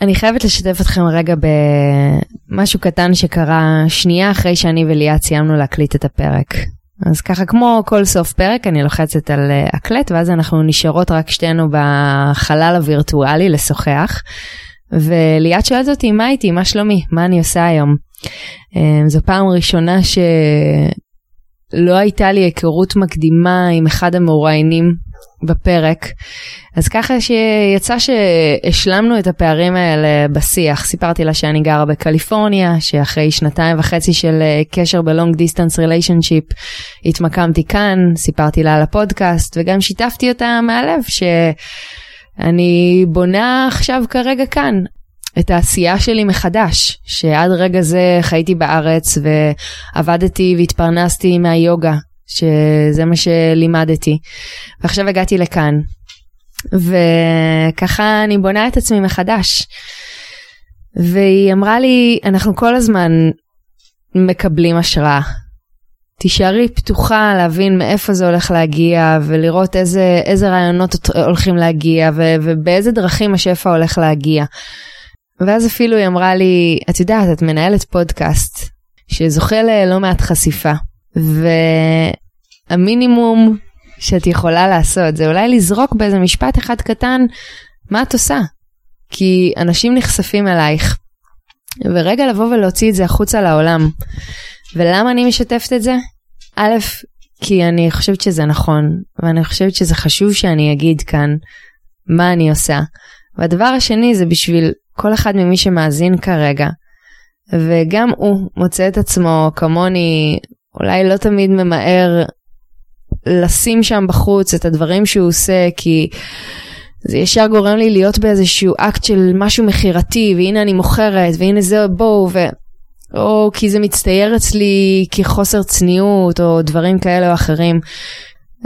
אני חייבת לשתף אתכם רגע במשהו קטן שקרה שנייה אחרי שאני וליאת סיימנו להקליט את הפרק. אז ככה כמו כל סוף פרק אני לוחצת על אה, הקלט ואז אנחנו נשארות רק שתינו בחלל הווירטואלי לשוחח. וליאת שואלת אותי מה איתי מה שלומי מה אני עושה היום. אה, זו פעם ראשונה שלא הייתה לי היכרות מקדימה עם אחד המרואיינים בפרק. אז ככה שיצא שהשלמנו את הפערים האלה בשיח. סיפרתי לה שאני גרה בקליפורניה, שאחרי שנתיים וחצי של אה, קשר ב long distance relationship התמקמתי כאן, סיפרתי לה על הפודקאסט וגם שיתפתי אותה במהלך שאני בונה עכשיו כרגע כאן. את העשייה שלי מחדש, שעד רגע זה חייתי בארץ ועבדתי והתפרנסתי מהיוגה, שזה מה שלימדתי. ועכשיו הגעתי לכאן, וככה אני בונה את עצמי מחדש. והיא אמרה לי, אנחנו כל הזמן מקבלים השראה. תישארי פתוחה להבין מאיפה זה הולך להגיע ולראות איזה, איזה רעיונות הולכים להגיע ו, ובאיזה דרכים השפע הולך להגיע. ואז אפילו היא אמרה לי, את יודעת, את מנהלת פודקאסט שזוכה ללא מעט חשיפה. והמינימום שאת יכולה לעשות זה אולי לזרוק באיזה משפט אחד קטן מה את עושה. כי אנשים נחשפים אלייך. ורגע לבוא ולהוציא את זה החוצה לעולם. ולמה אני משתפת את זה? א', כי אני חושבת שזה נכון, ואני חושבת שזה חשוב שאני אגיד כאן מה אני עושה. והדבר השני זה בשביל כל אחד ממי שמאזין כרגע, וגם הוא מוצא את עצמו כמוני אולי לא תמיד ממהר לשים שם בחוץ את הדברים שהוא עושה, כי זה ישר גורם לי להיות באיזשהו אקט של משהו מכירתי, והנה אני מוכרת, והנה זה בואו, ו... או כי זה מצטייר אצלי כחוסר צניעות, או דברים כאלה או אחרים.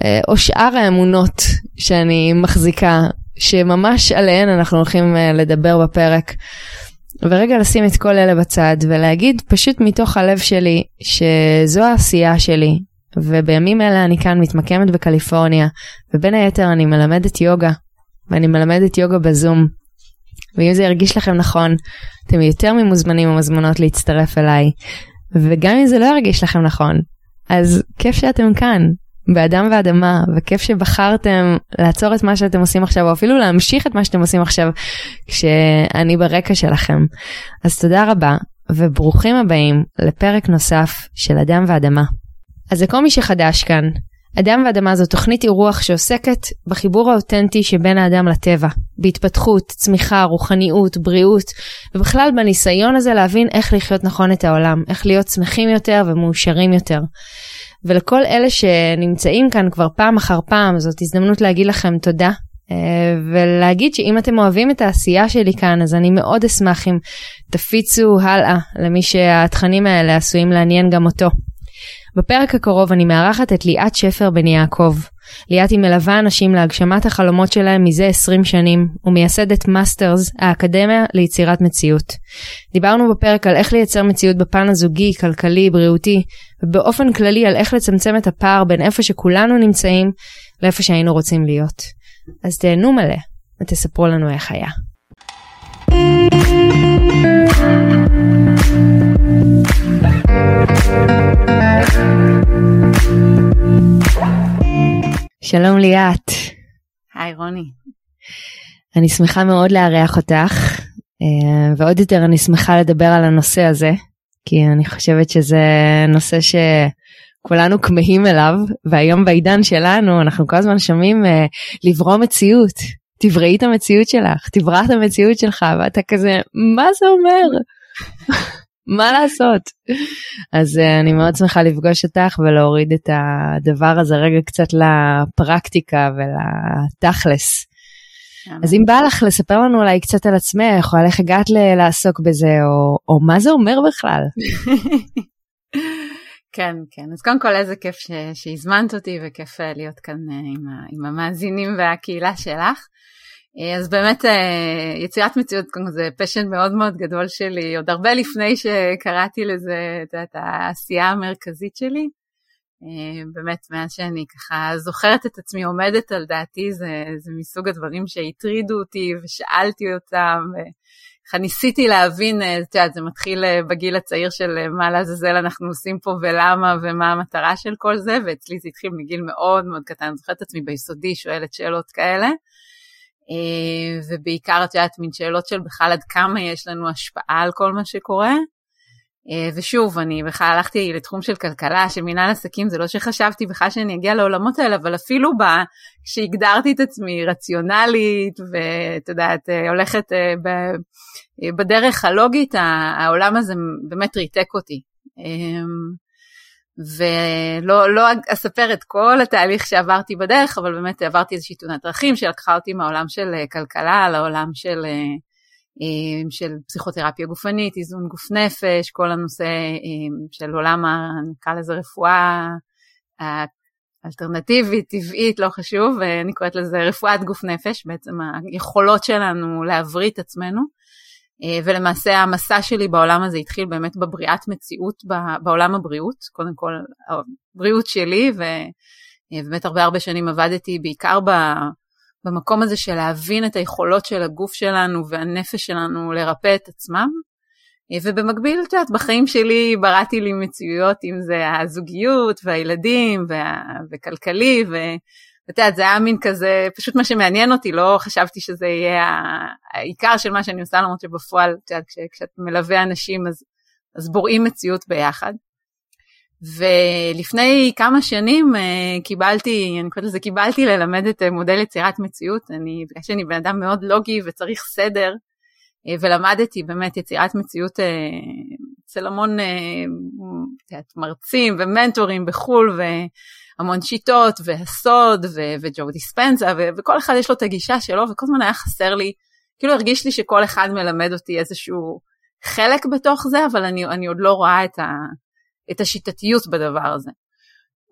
אה, או שאר האמונות שאני מחזיקה, שממש עליהן אנחנו הולכים אה, לדבר בפרק. ורגע לשים את כל אלה בצד ולהגיד פשוט מתוך הלב שלי שזו העשייה שלי ובימים אלה אני כאן מתמקמת בקליפורניה ובין היתר אני מלמדת יוגה ואני מלמדת יוגה בזום. ואם זה ירגיש לכם נכון אתם יותר ממוזמנים ומוזמנות להצטרף אליי וגם אם זה לא ירגיש לכם נכון אז כיף שאתם כאן באדם ואדמה, וכיף שבחרתם לעצור את מה שאתם עושים עכשיו, או אפילו להמשיך את מה שאתם עושים עכשיו, כשאני ברקע שלכם. אז תודה רבה, וברוכים הבאים לפרק נוסף של אדם ואדמה. אז לכל מי שחדש כאן, אדם ואדמה זו תוכנית אירוח שעוסקת בחיבור האותנטי שבין האדם לטבע, בהתפתחות, צמיחה, רוחניות, בריאות, ובכלל בניסיון הזה להבין איך לחיות נכון את העולם, איך להיות שמחים יותר ומאושרים יותר. ולכל אלה שנמצאים כאן כבר פעם אחר פעם, זאת הזדמנות להגיד לכם תודה. אה, ולהגיד שאם אתם אוהבים את העשייה שלי כאן אז אני מאוד אשמח אם תפיצו הלאה למי שהתכנים האלה עשויים לעניין גם אותו. בפרק הקרוב אני מארחת את ליאת שפר בן יעקב. ליאת היא מלווה אנשים להגשמת החלומות שלהם מזה 20 שנים ומייסדת מאסטרס, האקדמיה ליצירת מציאות. דיברנו בפרק על איך לייצר מציאות בפן הזוגי, כלכלי, בריאותי, ובאופן כללי על איך לצמצם את הפער בין איפה שכולנו נמצאים לאיפה שהיינו רוצים להיות. אז תהנו מלא ותספרו לנו איך היה. שלום ליאת. היי רוני. אני שמחה מאוד לארח אותך, אה, ועוד יותר אני שמחה לדבר על הנושא הזה, כי אני חושבת שזה נושא שכולנו כמהים אליו, והיום בעידן שלנו אנחנו כל הזמן שומעים אה, לברוא מציאות. תבראי את המציאות שלך, תברא את המציאות שלך, ואתה כזה, מה זה אומר? מה לעשות? אז uh, אני מאוד שמחה לפגוש אותך ולהוריד את הדבר הזה רגע קצת לפרקטיקה ולתכלס. אז אם בא לך לספר לנו אולי קצת על עצמך, או על איך הגעת לעסוק בזה, או, או מה זה אומר בכלל. כן, כן. אז קודם כל איזה כיף שהזמנת אותי וכיף אה, להיות כאן אה, עם, עם המאזינים והקהילה שלך. אה, אז באמת אה, יצירת מציאות זה פשן מאוד מאוד גדול שלי, עוד הרבה לפני שקראתי לזה את העשייה המרכזית שלי. אה, באמת, מאז שאני ככה זוכרת את עצמי עומדת על דעתי, זה, זה מסוג הדברים שהטרידו אותי ושאלתי אותם, ככה ניסיתי להבין, את יודעת, זה מתחיל בגיל הצעיר של מה לעזאזל אנחנו עושים פה ולמה ומה המטרה של כל זה, ואצלי זה התחיל מגיל מאוד מאוד קטן, אני זוכרת את עצמי ביסודי שואלת שאלות כאלה. ובעיקר את יודעת מין שאלות של בכלל עד כמה יש לנו השפעה על כל מה שקורה. אה, ושוב, אני בכלל הלכתי לתחום של כלכלה, של מנהל עסקים, זה לא שחשבתי בכלל שאני אגיע לעולמות האלה, אבל אפילו ב... כשהגדרתי את עצמי רציונלית, ואת יודעת, אה, הולכת אה. בדרך הלוגית, העולם הזה באמת ריתק אותי. ולא לא אספר את כל התהליך שעברתי בדרך, אבל באמת עברתי איזושהי תאונת דרכים שלקחה אותי מהעולם של כלכלה לעולם של אה, של פסיכותרפיה גופנית, איזון גוף נפש, כל הנושא אה, של עולם, נקרא לזה רפואה אלטרנטיבית, טבעית, לא חשוב, אני קוראת לזה רפואת גוף נפש, בעצם היכולות שלנו להבריא את עצמנו. אה, ולמעשה המסע שלי בעולם הזה התחיל באמת בבריאת מציאות בעולם הבריאות, קודם כל הבריאות שלי, ובאמת הרבה הרבה שנים עבדתי בעיקר במקום הזה של להבין את היכולות של הגוף שלנו והנפש שלנו לרפא את עצמם. ובמקביל, את יודעת, בחיים שלי בראתי לי מציאויות, אם זה הזוגיות והילדים וה... וכלכלי, ואת יודעת, זה היה מין כזה, פשוט מה שמעניין אותי, לא חשבתי שזה יהיה העיקר של מה שאני עושה, למרות שבפועל, את יודעת, כשאת מלווה אנשים אז, אז בוראים מציאות ביחד. ולפני כמה שנים uh, קיבלתי, אני קוראת לזה, קיבלתי ללמד את uh, מודל יצירת מציאות. אני, בגלל שאני בן אדם מאוד לוגי וצריך סדר, uh, ולמדתי באמת יצירת מציאות אצל המון מרצים ומנטורים בחו"ל, והמון שיטות, והסוד, ו- וג'ו דיספנזה, ו- וכל אחד יש לו את הגישה שלו, וכל הזמן היה חסר לי, כאילו הרגיש לי שכל אחד מלמד אותי איזשהו חלק בתוך זה, אבל אני, אני עוד לא רואה את ה... את השיטתיות בדבר הזה.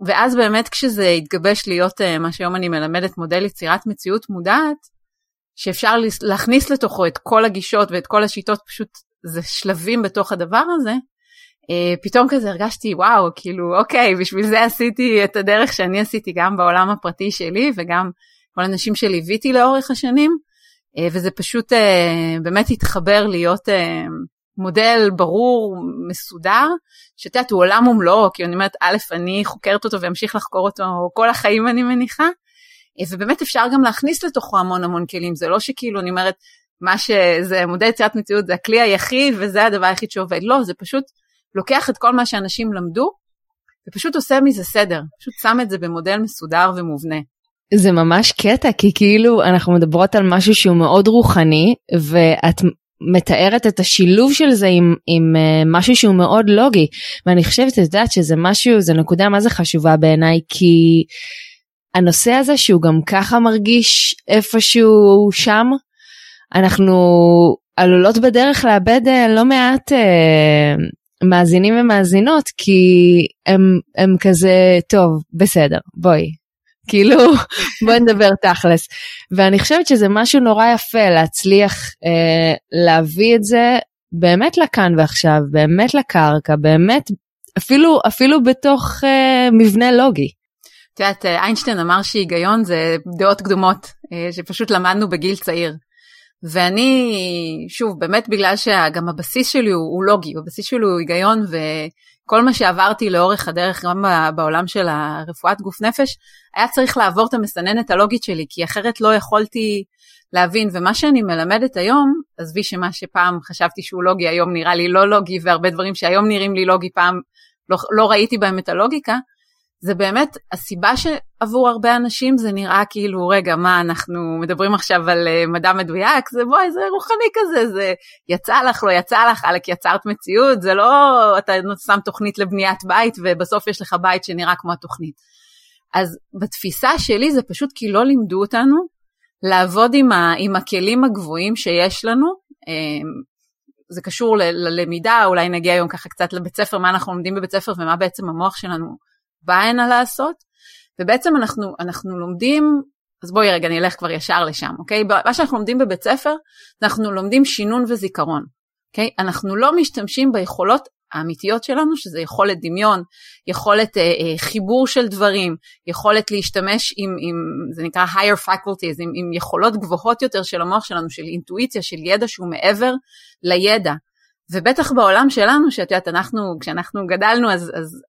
ואז באמת כשזה התגבש להיות uh, מה שהיום אני מלמדת מודל יצירת מציאות מודעת, שאפשר להכניס לתוכו את כל הגישות ואת כל השיטות, פשוט זה שלבים בתוך הדבר הזה, פתאום כזה הרגשתי וואו, כאילו אוקיי, בשביל זה עשיתי את הדרך שאני עשיתי גם בעולם הפרטי שלי וגם כל האנשים שליוויתי לאורך השנים, uh, וזה פשוט uh, באמת התחבר להיות מודל ברור, מסודר, שאת יודעת, הוא עולם ומלואו, כי אני אומרת, א', אני חוקרת אותו ואמשיך לחקור אותו כל החיים, אני מניחה, ובאמת אפשר גם להכניס לתוכו המון המון כלים, זה לא שכאילו, אני אומרת, מה שזה מודל יצירת מציאות זה הכלי היחיד וזה הדבר היחיד שעובד, לא, זה פשוט לוקח את כל מה שאנשים למדו, ופשוט עושה מזה סדר, פשוט שם את זה במודל מסודר ומובנה. זה ממש קטע, כי כאילו אנחנו מדברות על משהו שהוא מאוד רוחני, ואת מתארת את השילוב של זה עם, עם uh, משהו שהוא מאוד לוגי ואני חושבת את יודעת שזה משהו זה נקודה מה זה חשובה בעיניי כי הנושא הזה שהוא גם ככה מרגיש איפשהו שם אנחנו עלולות בדרך לאבד uh, לא מעט uh, מאזינים ומאזינות כי הם, הם כזה טוב בסדר בואי כאילו בוא נדבר תכלס. ואני חושבת שזה משהו נורא יפה להצליח אה, להביא את זה באמת לכאן ועכשיו, באמת לקרקע, באמת אפילו, אפילו בתוך אה, מבנה לוגי. את יודעת, אה, איינשטיין אמר שהיגיון זה דעות קדומות, אה, שפשוט למדנו בגיל צעיר. ואני, שוב, באמת בגלל שגם הבסיס שלי הוא, הוא לוגי, הבסיס שלי הוא היגיון, ו... כל מה שעברתי לאורך הדרך, גם בעולם של הרפואת גוף נפש, היה צריך לעבור את המסננת הלוגית שלי, כי אחרת לא יכולתי להבין. ומה שאני מלמדת היום, עזבי שמה שפעם חשבתי שהוא לוגי, היום נראה לי לא לוגי, והרבה דברים שהיום נראים לי לוגי, פעם לא, לא ראיתי בהם את הלוגיקה, זה באמת הסיבה שעבור הרבה אנשים זה נראה כאילו רגע מה אנחנו מדברים עכשיו על uh, מדע מדויק זה בואי זה רוחני כזה זה יצא לך לא יצא לך עלק יצרת מציאות זה לא אתה שם תוכנית לבניית בית ובסוף יש לך בית שנראה כמו התוכנית. אז בתפיסה שלי זה פשוט כי לא לימדו אותנו לעבוד עם, ה, עם הכלים הגבוהים שיש לנו. אמ, זה קשור ללמידה, אולי נגיע היום ככה קצת לבית ספר, מה אנחנו לומדים בבית ספר ומה בעצם המוח שלנו בא הנה לעשות, ובעצם אנחנו, אנחנו לומדים, אז בואי רגע נלך כבר ישר לשם, אוקיי? מה שאנחנו לומדים בבית ספר, אנחנו לומדים שינון וזיכרון, אוקיי? אנחנו לא משתמשים ביכולות האמיתיות שלנו, שזה יכולת דמיון, יכולת אה, אה, חיבור של דברים, יכולת להשתמש עם, עם זה נקרא higher faculties, עם, עם יכולות גבוהות יותר של המוח שלנו, של אינטואיציה, של ידע שהוא מעבר לידע. ובטח בעולם שלנו, שאת יודעת, אנחנו, כשאנחנו גדלנו, אז, אז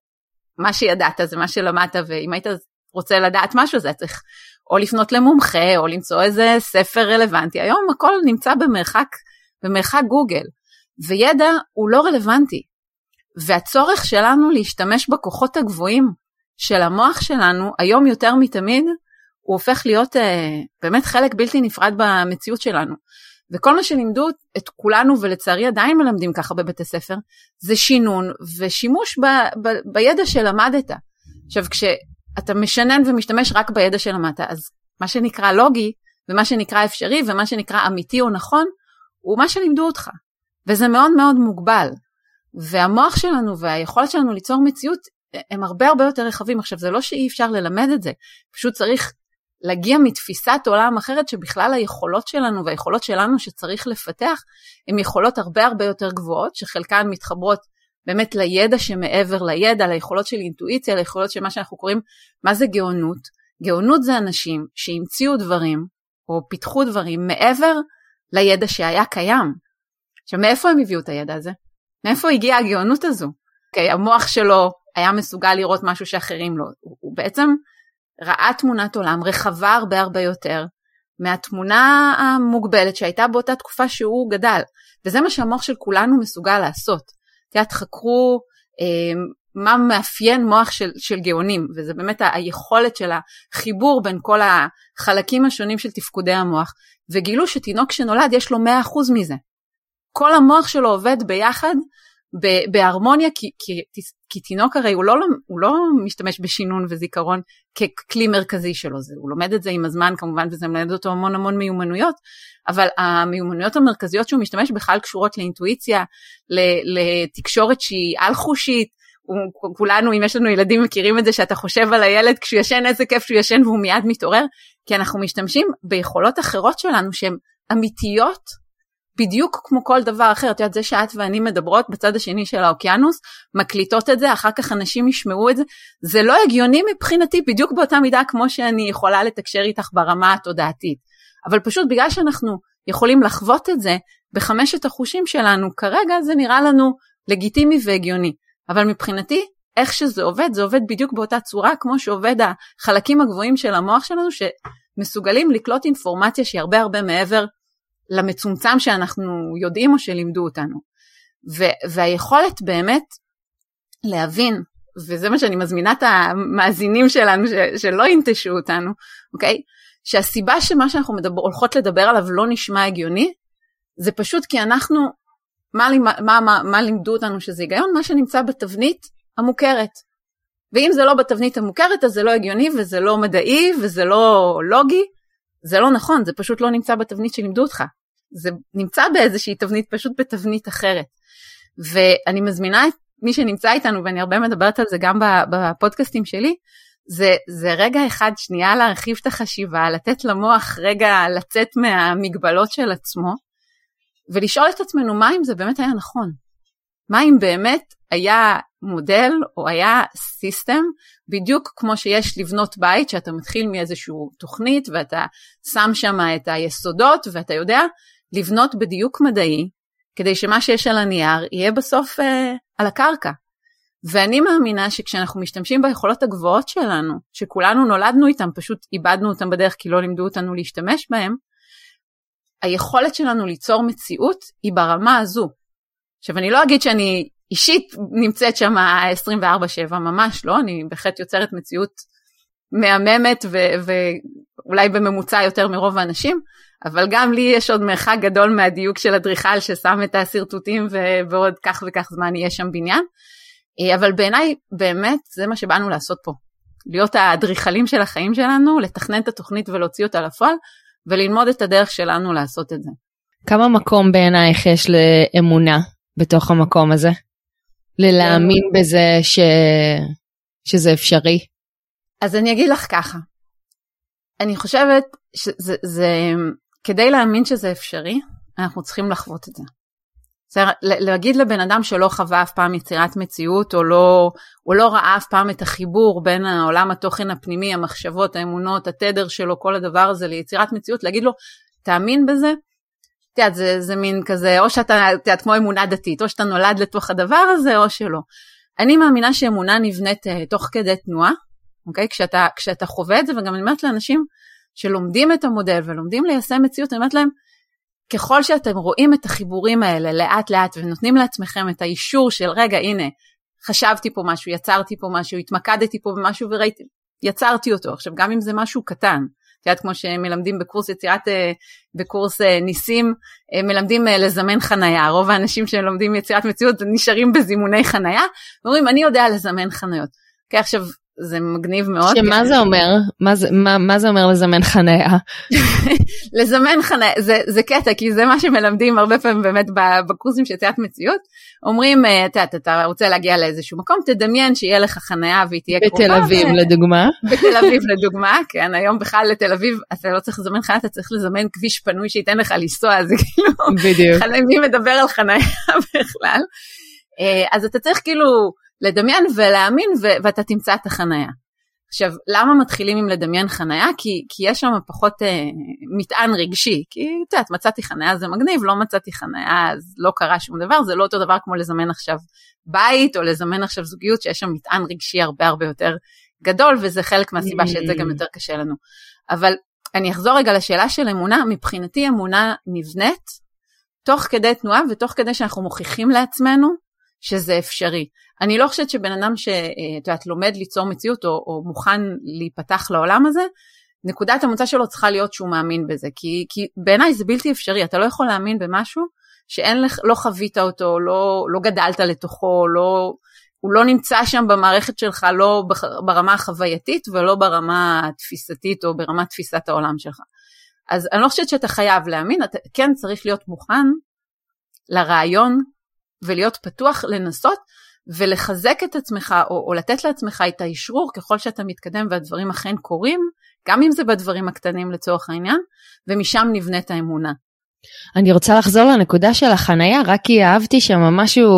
מה שידעת זה מה שלמדת, ואם היית רוצה לדעת משהו, היה צריך או לפנות למומחה, או למצוא איזה ספר רלוונטי. היום הכל נמצא במרחק, במרחק גוגל, וידע הוא לא רלוונטי. והצורך שלנו להשתמש בכוחות הגבוהים של המוח שלנו, היום יותר מתמיד, הוא הופך להיות אה, באמת חלק בלתי נפרד במציאות שלנו. וכל מה שלימדו את כולנו, ולצערי עדיין מלמדים ככה בבית הספר, זה שינון ושימוש ב, ב, בידע שלמדת. עכשיו, כשאתה משנן ומשתמש רק בידע שלמדת, אז מה שנקרא לוגי, ומה שנקרא אפשרי, ומה שנקרא אמיתי או נכון, הוא מה שלימדו אותך. וזה מאוד מאוד מוגבל. והמוח שלנו והיכולת שלנו ליצור מציאות הם הרבה הרבה יותר רחבים. עכשיו, זה לא שאי אפשר ללמד את זה, פשוט צריך להגיע מתפיסת עולם אחרת שבכלל היכולות שלנו והיכולות שלנו שצריך לפתח הן יכולות הרבה הרבה יותר גבוהות, שחלקן מתחברות באמת לידע שמעבר לידע, ליכולות של אינטואיציה, ליכולות של מה שאנחנו קוראים, מה זה גאונות? גאונות זה אנשים שהמציאו דברים או פיתחו דברים מעבר לידע שהיה קיים. עכשיו, מאיפה הם הביאו את הידע הזה? מאיפה הגיעה הגאונות הזו? Okay, אוקיי, המוח שלו היה מסוגל לראות משהו שאחרים לא. הוא, הוא בעצם ראה תמונת עולם רחבה הרבה הרבה יותר מהתמונה המוגבלת שהייתה באותה תקופה שהוא גדל. וזה מה שהמוח של כולנו מסוגל לעשות. את יודעת, חקרו אה, מה מאפיין מוח של, של גאונים, וזה באמת היכולת של החיבור בין כל החלקים השונים של תפקודי המוח, וגילו שתינוק שנולד יש לו 100% מזה. כל המוח שלו עובד ביחד בהרמוניה, כי, כי, כי תינוק הרי הוא לא, הוא לא משתמש בשינון וזיכרון ככלי מרכזי שלו, זה, הוא לומד את זה עם הזמן כמובן וזה מלמד אותו המון המון מיומנויות, אבל המיומנויות המרכזיות שהוא משתמש בכלל קשורות לאינטואיציה, לתקשורת שהיא על-חושית, כולנו, אם יש לנו ילדים, מכירים את זה שאתה חושב על הילד כשהוא ישן, איזה כיף שהוא ישן והוא מיד מתעורר, כי אנחנו משתמשים ביכולות אחרות שלנו שהן אמיתיות בדיוק כמו כל דבר אחר, את יודעת, זה שאת ואני מדברות בצד השני של האוקיינוס, מקליטות את זה, אחר כך אנשים ישמעו את זה, זה לא הגיוני מבחינתי בדיוק באותה מידה כמו שאני יכולה לתקשר איתך ברמה התודעתית. אבל פשוט בגלל שאנחנו יכולים לחוות את זה בחמשת החושים שלנו, כרגע זה נראה לנו לגיטימי והגיוני. אבל מבחינתי, איך שזה עובד, זה עובד בדיוק באותה צורה כמו שעובד החלקים הגבוהים של המוח שלנו, שמסוגלים לקלוט אינפורמציה שהיא הרבה הרבה מעבר למצומצם שאנחנו יודעים או שלימדו אותנו. ו- והיכולת באמת להבין, וזה מה שאני מזמינה את המאזינים שלנו ש- שלא ינטשו אותנו, אוקיי? שהסיבה שמה שאנחנו מדבר, הולכות לדבר עליו לא נשמע הגיוני, זה פשוט כי אנחנו, מה, מה, מה, מה לימדו אותנו שזה היגיון? מה שנמצא בתבנית המוכרת. ואם זה לא בתבנית המוכרת אז זה לא הגיוני וזה לא מדעי וזה לא לוגי, זה לא נכון, זה פשוט לא נמצא בתבנית שלימדו אותך. זה נמצא באיזושהי תבנית, פשוט בתבנית אחרת. ואני מזמינה את מי שנמצא איתנו, ואני הרבה מדברת על זה גם בפודקאסטים שלי, זה, זה רגע אחד שנייה להרחיב את החשיבה, לתת למוח רגע לצאת מהמגבלות של עצמו, ולשאול את עצמנו מה אם זה באמת היה נכון. מה אם באמת היה מודל או היה סיסטם, בדיוק כמו שיש לבנות בית, שאתה מתחיל מאיזושהי תוכנית ואתה שם שם את היסודות ואתה יודע לבנות בדיוק מדעי, כדי שמה שיש על הנייר יהיה בסוף אה, על הקרקע. ואני מאמינה שכשאנחנו משתמשים ביכולות הגבוהות שלנו, שכולנו נולדנו איתם, פשוט איבדנו אותם בדרך כי לא לימדו אותנו להשתמש בהם, היכולת שלנו ליצור מציאות היא ברמה הזו. עכשיו אני לא אגיד שאני אישית נמצאת שם 24/7, ממש לא, אני בהחלט יוצרת מציאות מהממת ואולי בממוצע יותר מרוב האנשים, אבל גם לי יש עוד מרחק גדול מהדיוק של אדריכל ששם את השרטוטים ובעוד כך וכך זמן יהיה שם בניין. אה, אבל בעיניי באמת זה מה שבאנו לעשות פה. להיות האדריכלים של החיים שלנו, לתכנן את התוכנית ולהוציא אותה לפועל, וללמוד את הדרך שלנו לעשות את זה. כמה מקום בעינייך יש לאמונה בתוך המקום הזה? ללהאמין בזה ש... שזה אפשרי? אז אני אגיד לך ככה, אני חושבת שזה, זה, כדי להאמין שזה אפשרי, אנחנו צריכים לחוות את זה. בסדר, להגיד לבן אדם שלא חווה אף פעם יצירת מציאות, או לא, או לא ראה אף פעם את החיבור בין העולם התוכן הפנימי, המחשבות, האמונות, התדר שלו, כל הדבר הזה ליצירת מציאות, להגיד לו, תאמין בזה? את יודעת, זה, זה מין כזה, או שאתה, את יודעת, כמו אמונה דתית, או שאתה נולד לתוך הדבר הזה, או שלא. אני מאמינה שאמונה נבנית uh, תוך כדי תנועה, אוקיי? כשאתה, כשאתה חווה את זה, וגם אני אומרת לאנשים שלומדים את המודל ולומדים ליישם מציאות, אני אומרת להם, ככל שאתם רואים את החיבורים האלה לאט לאט ונותנים לעצמכם את האישור של רגע הנה חשבתי פה משהו, יצרתי פה משהו, התמקדתי פה במשהו וראיתי, יצרתי אותו. עכשיו גם אם זה משהו קטן, את יודעת כמו שמלמדים בקורס יצירת, אה, בקורס אה, ניסים, אה, מלמדים לזמן חנייה, רוב האנשים שלומדים יצירת מציאות נשארים בזימוני חנייה, ואומרים אני יודע לזמן חניות. כי עכשיו זה מגניב מאוד. שמה זה אומר? מה זה, מה, מה זה אומר לזמן חניה? לזמן חניה, זה, זה קטע, כי זה מה שמלמדים הרבה פעמים באמת בקורסים של יציאת מציאות. אומרים, אה, אתה, אתה, אתה רוצה להגיע לאיזשהו מקום, תדמיין שיהיה לך חניה והיא תהיה קרובה. בתל אביב ו... לדוגמה. בתל אביב לדוגמה, כן, היום בכלל לתל אביב אתה לא צריך לזמן חניה, אתה צריך לזמן כביש פנוי שייתן לך לנסוע, זה כאילו, בדיוק. מי מדבר על חניה בכלל. אה, אז אתה צריך כאילו... לדמיין ולהאמין ו- ואתה תמצא את החנייה. עכשיו, למה מתחילים עם לדמיין חנייה? כי, כי יש שם פחות אה, מטען רגשי. כי את יודעת, מצאתי חנייה זה מגניב, לא מצאתי חנייה אז לא קרה שום דבר, זה לא אותו דבר כמו לזמן עכשיו בית או לזמן עכשיו זוגיות, שיש שם מטען רגשי הרבה הרבה יותר גדול, וזה חלק מהסיבה שאת זה גם יותר קשה לנו. אבל אני אחזור רגע לשאלה של אמונה, מבחינתי אמונה נבנית תוך כדי תנועה ותוך כדי שאנחנו מוכיחים לעצמנו שזה אפשרי. אני לא חושבת שבן אדם שאת יודעת לומד ליצור מציאות או, או מוכן להיפתח לעולם הזה, נקודת המוצא שלו צריכה להיות שהוא מאמין בזה, כי, כי בעיניי זה בלתי אפשרי, אתה לא יכול להאמין במשהו שאין לך, לא חווית אותו, לא, לא גדלת לתוכו, לא, הוא לא נמצא שם במערכת שלך, לא ברמה החווייתית ולא ברמה התפיסתית או ברמת תפיסת העולם שלך. אז אני לא חושבת שאתה חייב להאמין, אתה כן צריך להיות מוכן לרעיון ולהיות פתוח לנסות ולחזק את עצמך או, או לתת לעצמך את האשרור ככל שאתה מתקדם והדברים אכן קורים, גם אם זה בדברים הקטנים לצורך העניין, ומשם נבנית האמונה. אני רוצה לחזור לנקודה של החנייה, רק כי אהבתי שם משהו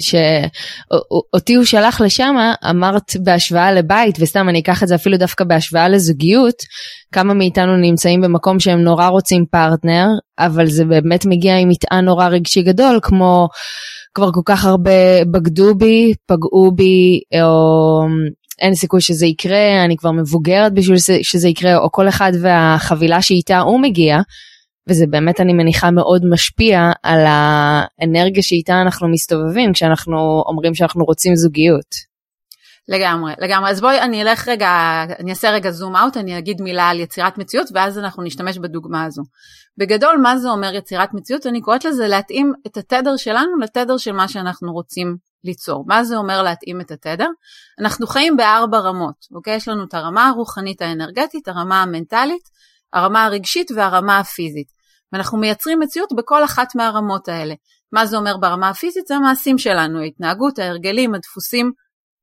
שאותי הוא שלח לשם, אמרת בהשוואה לבית, וסתם אני אקח את זה אפילו דווקא בהשוואה לזוגיות, כמה מאיתנו נמצאים במקום שהם נורא רוצים פרטנר, אבל זה באמת מגיע עם מטען נורא רגשי גדול, כמו כבר כל כך הרבה בגדו בי, פגעו בי, או אין סיכוי שזה יקרה, אני כבר מבוגרת בשביל שזה יקרה, או כל אחד והחבילה שאיתה הוא מגיע. וזה באמת אני מניחה מאוד משפיע על האנרגיה שאיתה אנחנו מסתובבים כשאנחנו אומרים שאנחנו רוצים זוגיות. לגמרי, לגמרי. אז בואי אני אלך רגע, אני אעשה רגע זום אאוט, אני אגיד מילה על יצירת מציאות ואז אנחנו נשתמש בדוגמה הזו. בגדול, מה זה אומר יצירת מציאות? אני קוראת לזה להתאים את התדר שלנו לתדר של מה שאנחנו רוצים ליצור. מה זה אומר להתאים את התדר? אנחנו חיים בארבע רמות, אוקיי? יש לנו את הרמה הרוחנית האנרגטית, הרמה המנטלית, הרמה הרגשית והרמה הפיזית. ואנחנו מייצרים מציאות בכל אחת מהרמות האלה. מה זה אומר ברמה הפיזית? זה המעשים שלנו, ההתנהגות, ההרגלים, הדפוסים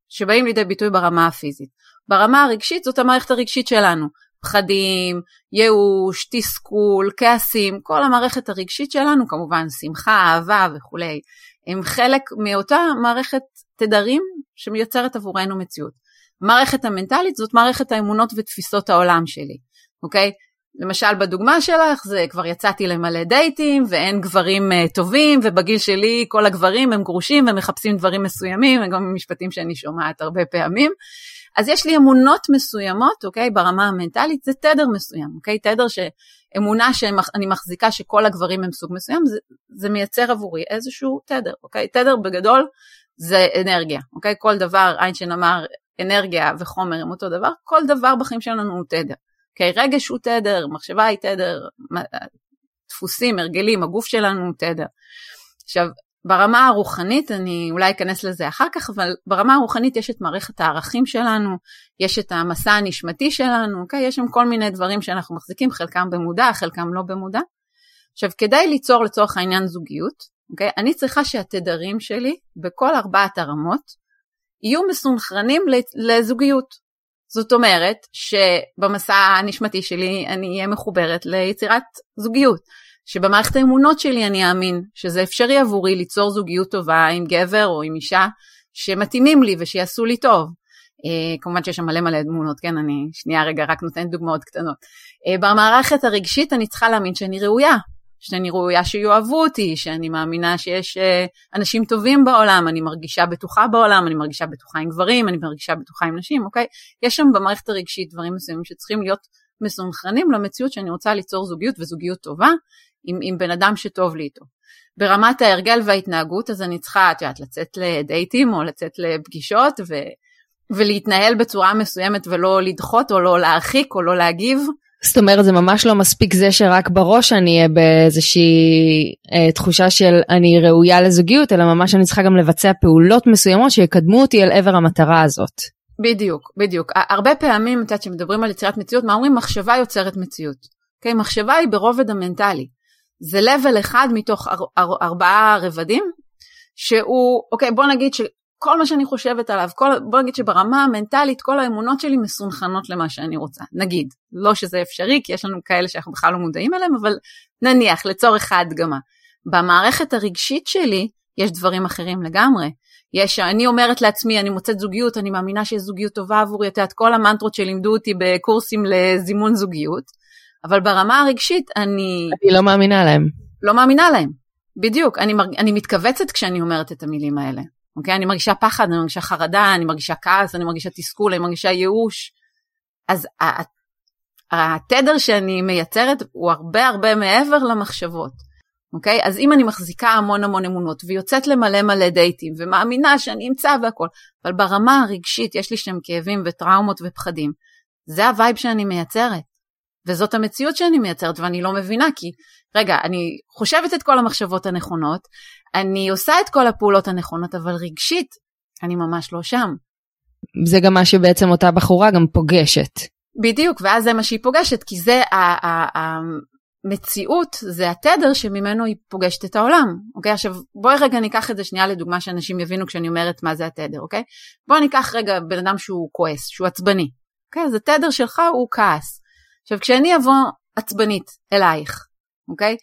שבאים לידי ביטוי ברמה הפיזית. ברמה הרגשית זאת המערכת הרגשית שלנו. פחדים, ייאוש, תסכול, כעסים, כל המערכת הרגשית שלנו, כמובן שמחה, אהבה וכולי, הם חלק מאותה מערכת תדרים שמייצרת עבורנו מציאות. המערכת המנטלית זאת מערכת האמונות ותפיסות העולם שלי, אוקיי? למשל בדוגמה שלך זה כבר יצאתי למלא דייטים ואין גברים uh, טובים ובגיל שלי כל הגברים הם גרושים ומחפשים דברים מסוימים, גם משפטים שאני שומעת הרבה פעמים. אז יש לי אמונות מסוימות, אוקיי, ברמה המנטלית, זה תדר מסוים, אוקיי, תדר שאמונה שאני מחזיקה שכל הגברים הם סוג מסוים, זה, זה מייצר עבורי איזשהו תדר, אוקיי, תדר בגדול זה אנרגיה, אוקיי, כל דבר, איינשטיין אמר אנרגיה וחומר הם אותו דבר, כל דבר בחיים שלנו הוא תדר. אוקיי? רגש הוא תדר, מחשבה היא תדר, דפוסים, הרגלים, הגוף שלנו הוא תדר. עכשיו, ברמה הרוחנית, אני אולי אכנס לזה אחר כך, אבל ברמה הרוחנית יש את מערכת הערכים שלנו, יש את המסע הנשמתי שלנו, אוקיי? יש שם כל מיני דברים שאנחנו מחזיקים, חלקם במודע, חלקם לא במודע. עכשיו, כדי ליצור לצורך העניין זוגיות, אוקיי? אני צריכה שהתדרים שלי, בכל ארבעת הרמות, יהיו מסונכרנים לזוגיות. זאת אומרת שבמסע הנשמתי שלי אני אהיה מחוברת ליצירת זוגיות, שבמערכת האמונות שלי אני אאמין שזה אפשרי עבורי ליצור זוגיות טובה עם גבר או עם אישה שמתאימים לי ושיעשו לי טוב. Uh, כמובן שיש שם מלא מלא אמונות, כן, אני שנייה רגע רק נותנת דוגמאות קטנות. Uh, במערכת הרגשית אני צריכה להאמין שאני ראויה, שאני ראויה שיאהבו אותי, שאני מאמינה שיש uh, אנשים טובים בעולם, אני מרגישה בטוחה בעולם, אני מרגישה בטוחה עם גברים, אני מרגישה בטוחה עם נשים, אוקיי? יש שם במערכת הרגשית דברים מסוימים שצריכים להיות מסונכרנים למציאות שאני רוצה ליצור זוגיות וזוגיות טובה עם, עם בן אדם שטוב לי איתו. ברמת ההרגל וההתנהגות אז אני צריכה, את יודעת, לצאת לדייטים או לצאת לפגישות ו, ולהתנהל בצורה מסוימת ולא לדחות או לא להרחיק או לא להגיב. זאת אומרת זה ממש לא מספיק זה שרק בראש אני אהיה באיזושהי אה, תחושה של אני ראויה לזוגיות אלא ממש אני צריכה גם לבצע פעולות מסוימות שיקדמו אותי אל עבר המטרה הזאת. בדיוק, בדיוק. הרבה פעמים, את יודעת, כשמדברים על יצירת מציאות, מה אומרים? מחשבה יוצרת מציאות. Okay, אוקיי? מחשבה היא ברובד המנטלי. זה level אחד מתוך אר, אר, ארבעה רבדים, שהוא, אוקיי, okay, בוא נגיד שכל מה שאני חושבת עליו, כל, בוא נגיד שברמה המנטלית כל האמונות שלי מסונכנות למה שאני רוצה. נגיד, לא שזה אפשרי, כי יש לנו כאלה שאנחנו בכלל לא מודעים אליהם, אבל נניח, לצורך ההדגמה. במערכת הרגשית שלי יש דברים אחרים לגמרי. יש, אני אומרת לעצמי, אני מוצאת זוגיות, אני מאמינה שיש זוגיות טובה עבורי, את יודעת, כל המנטרות שלימדו אותי בקורסים לזימון זוגיות, אבל ברמה הרגשית אני... אני לא מאמינה להם. לא מאמינה להם, בדיוק. אני, מרג... אני מתכווצת כשאני אומרת את המילים האלה, אוקיי? אני מרגישה פחד, אני מרגישה חרדה, אני מרגישה כעס, אני מרגישה תסכול, אני מרגישה ייאוש. אז התדר שאני מייצרת הוא הרבה הרבה מעבר למחשבות. אוקיי? אז אם אני מחזיקה המון המון אמונות ויוצאת למלא מלא דייטים ומאמינה שאני אמצא והכל, אבל ברמה הרגשית יש לי שם כאבים וטראומות ופחדים, זה ה vibe שאני מייצרת. וזאת המציאות שאני מייצרת ואני לא מבינה כי רגע אני חושבת את כל המחשבות הנכונות אני עושה את כל הפעולות הנכונות אבל רגשית אני ממש לא שם. זה גם מה שבעצם אותה בחורה גם פוגשת. בדיוק ואז זה מה שהיא פוגשת כי זה מציאות זה התדר שממנו היא פוגשת את העולם, אוקיי? עכשיו בואי רגע ניקח את זה שנייה לדוגמה שאנשים יבינו כשאני אומרת מה זה התדר, אוקיי? בואי ניקח רגע בן אדם שהוא כועס, שהוא עצבני, אוקיי? אז התדר שלך הוא כעס. עכשיו כשאני אבוא עצבנית אלייך, אוקיי?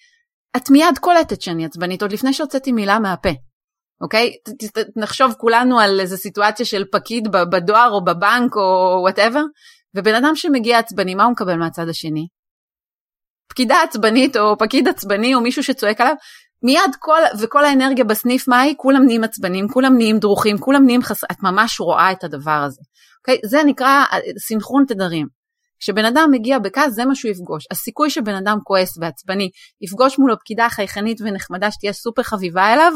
את מיד קולטת שאני עצבנית עוד לפני שהוצאתי מילה מהפה, אוקיי? נחשוב כולנו על איזה סיטואציה של פקיד בדואר או בבנק או whatever, ובן אדם שמגיע עצבני, מה הוא מקבל מהצד השני? פקידה עצבנית או פקיד עצבני או מישהו שצועק עליו, מיד כל, וכל האנרגיה בסניף, מה היא? כולם נהיים עצבנים, כולם נהיים דרוכים, כולם נהיים חס... את ממש רואה את הדבר הזה. אוקיי? זה נקרא אה, סינכרון תדרים. כשבן אדם מגיע בכעס זה מה שהוא יפגוש. הסיכוי שבן אדם כועס ועצבני יפגוש מולו פקידה חייכנית ונחמדה שתהיה סופר חביבה אליו,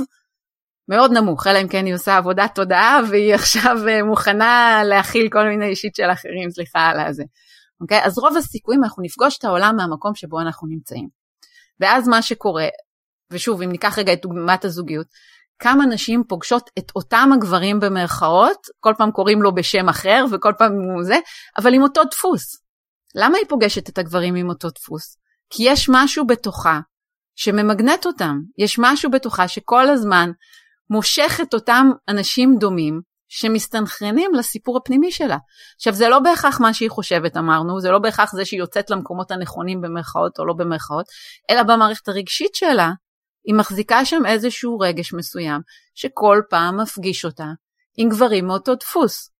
מאוד נמוך, אלא אם כן היא עושה עבודת תודעה והיא עכשיו אה, מוכנה להכיל כל מיני אישית של אחרים, סליחה על הזה. אוקיי? אז רוב הסיכויים אנחנו נפגוש את העולם מהמקום שבו אנחנו נמצאים. ואז מה שקורה, ושוב, אם ניקח רגע את דוגמת הזוגיות, כמה נשים פוגשות את אותם הגברים במרכאות, כל פעם קוראים לו בשם אחר וכל פעם הוא זה, אבל עם אותו דפוס. למה היא פוגשת את הגברים עם אותו דפוס? כי יש משהו בתוכה שממגנט אותם, יש משהו בתוכה שכל הזמן מושך את אותם אנשים דומים שמסתנכרנים לסיפור הפנימי שלה. עכשיו זה לא בהכרח מה שהיא חושבת אמרנו, זה לא בהכרח זה שהיא יוצאת למקומות הנכונים במרכאות או לא במרכאות, אלא במערכת הרגשית שלה היא מחזיקה שם איזשהו רגש מסוים שכל פעם מפגיש אותה עם גברים מאותו דפוס.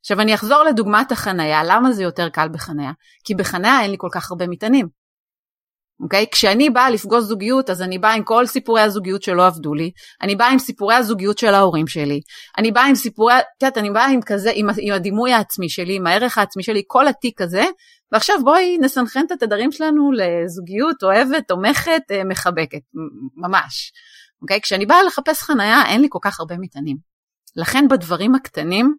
עכשיו אני אחזור לדוגמת החנייה, למה זה יותר קל בחנייה? כי בחנייה אין לי כל כך הרבה מטענים. אוקיי? Okay? כשאני באה לפגוש זוגיות, אז אני באה עם כל סיפורי הזוגיות שלא עבדו לי, אני באה עם סיפורי הזוגיות של ההורים שלי, אני באה עם סיפורי, את יודעת, אני באה עם כזה, עם, עם הדימוי העצמי שלי, עם הערך העצמי שלי, כל התיק הזה, ועכשיו בואי נסנכרן את התדרים שלנו לזוגיות אוהבת, תומכת, אה, מחבקת, ממש. אוקיי? Okay? כשאני באה לחפש חנייה, אין לי כל כך הרבה מטענים. לכן בדברים הקטנים,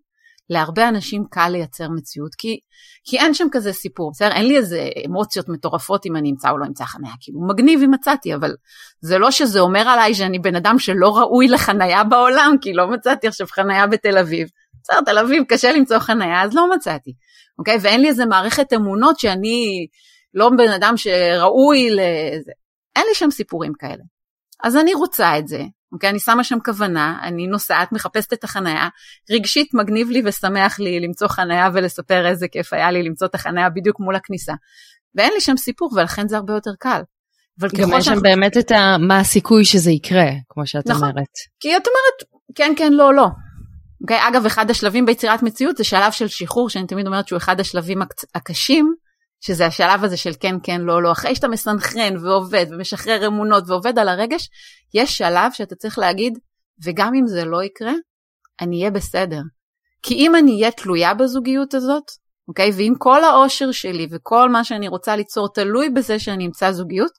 להרבה אנשים קל לייצר מציאות, כי, כי אין שם כזה סיפור, בסדר? אין לי איזה אמוציות מטורפות אם אני אמצא או לא אמצא חניה, כאילו מגניב אם מצאתי, אבל זה לא שזה אומר עליי שאני בן אדם שלא ראוי לחניה בעולם, כי לא מצאתי עכשיו חניה בתל אביב. בסדר, תל אביב קשה למצוא חניה, אז לא מצאתי, אוקיי? ואין לי איזה מערכת אמונות שאני לא בן אדם שראוי לזה. אין לי שם סיפורים כאלה. אז אני רוצה את זה, אוקיי? אני שמה שם כוונה, אני נוסעת, מחפשת את החניה, רגשית מגניב לי ושמח לי למצוא חניה ולספר איזה כיף היה לי למצוא את החניה בדיוק מול הכניסה. ואין לי שם סיפור ולכן זה הרבה יותר קל. אבל גם יש שם באמת את ה... מה הסיכוי שזה יקרה, כמו שאת נכון. אומרת. כי את אומרת, כן, כן, לא, לא. אוקיי? אגב, אחד השלבים ביצירת מציאות זה שלב של שחרור, שאני תמיד אומרת שהוא אחד השלבים הקשים, שזה השלב הזה של כן, כן, לא, לא. אחרי שאתה מסנכרן ועובד ומשחרר אמונות ועובד על הרגש, יש שלב שאתה צריך להגיד, וגם אם זה לא יקרה, אני אהיה בסדר. כי אם אני אהיה תלויה בזוגיות הזאת, אוקיי? ואם כל האושר שלי וכל מה שאני רוצה ליצור תלוי בזה שאני אמצא זוגיות,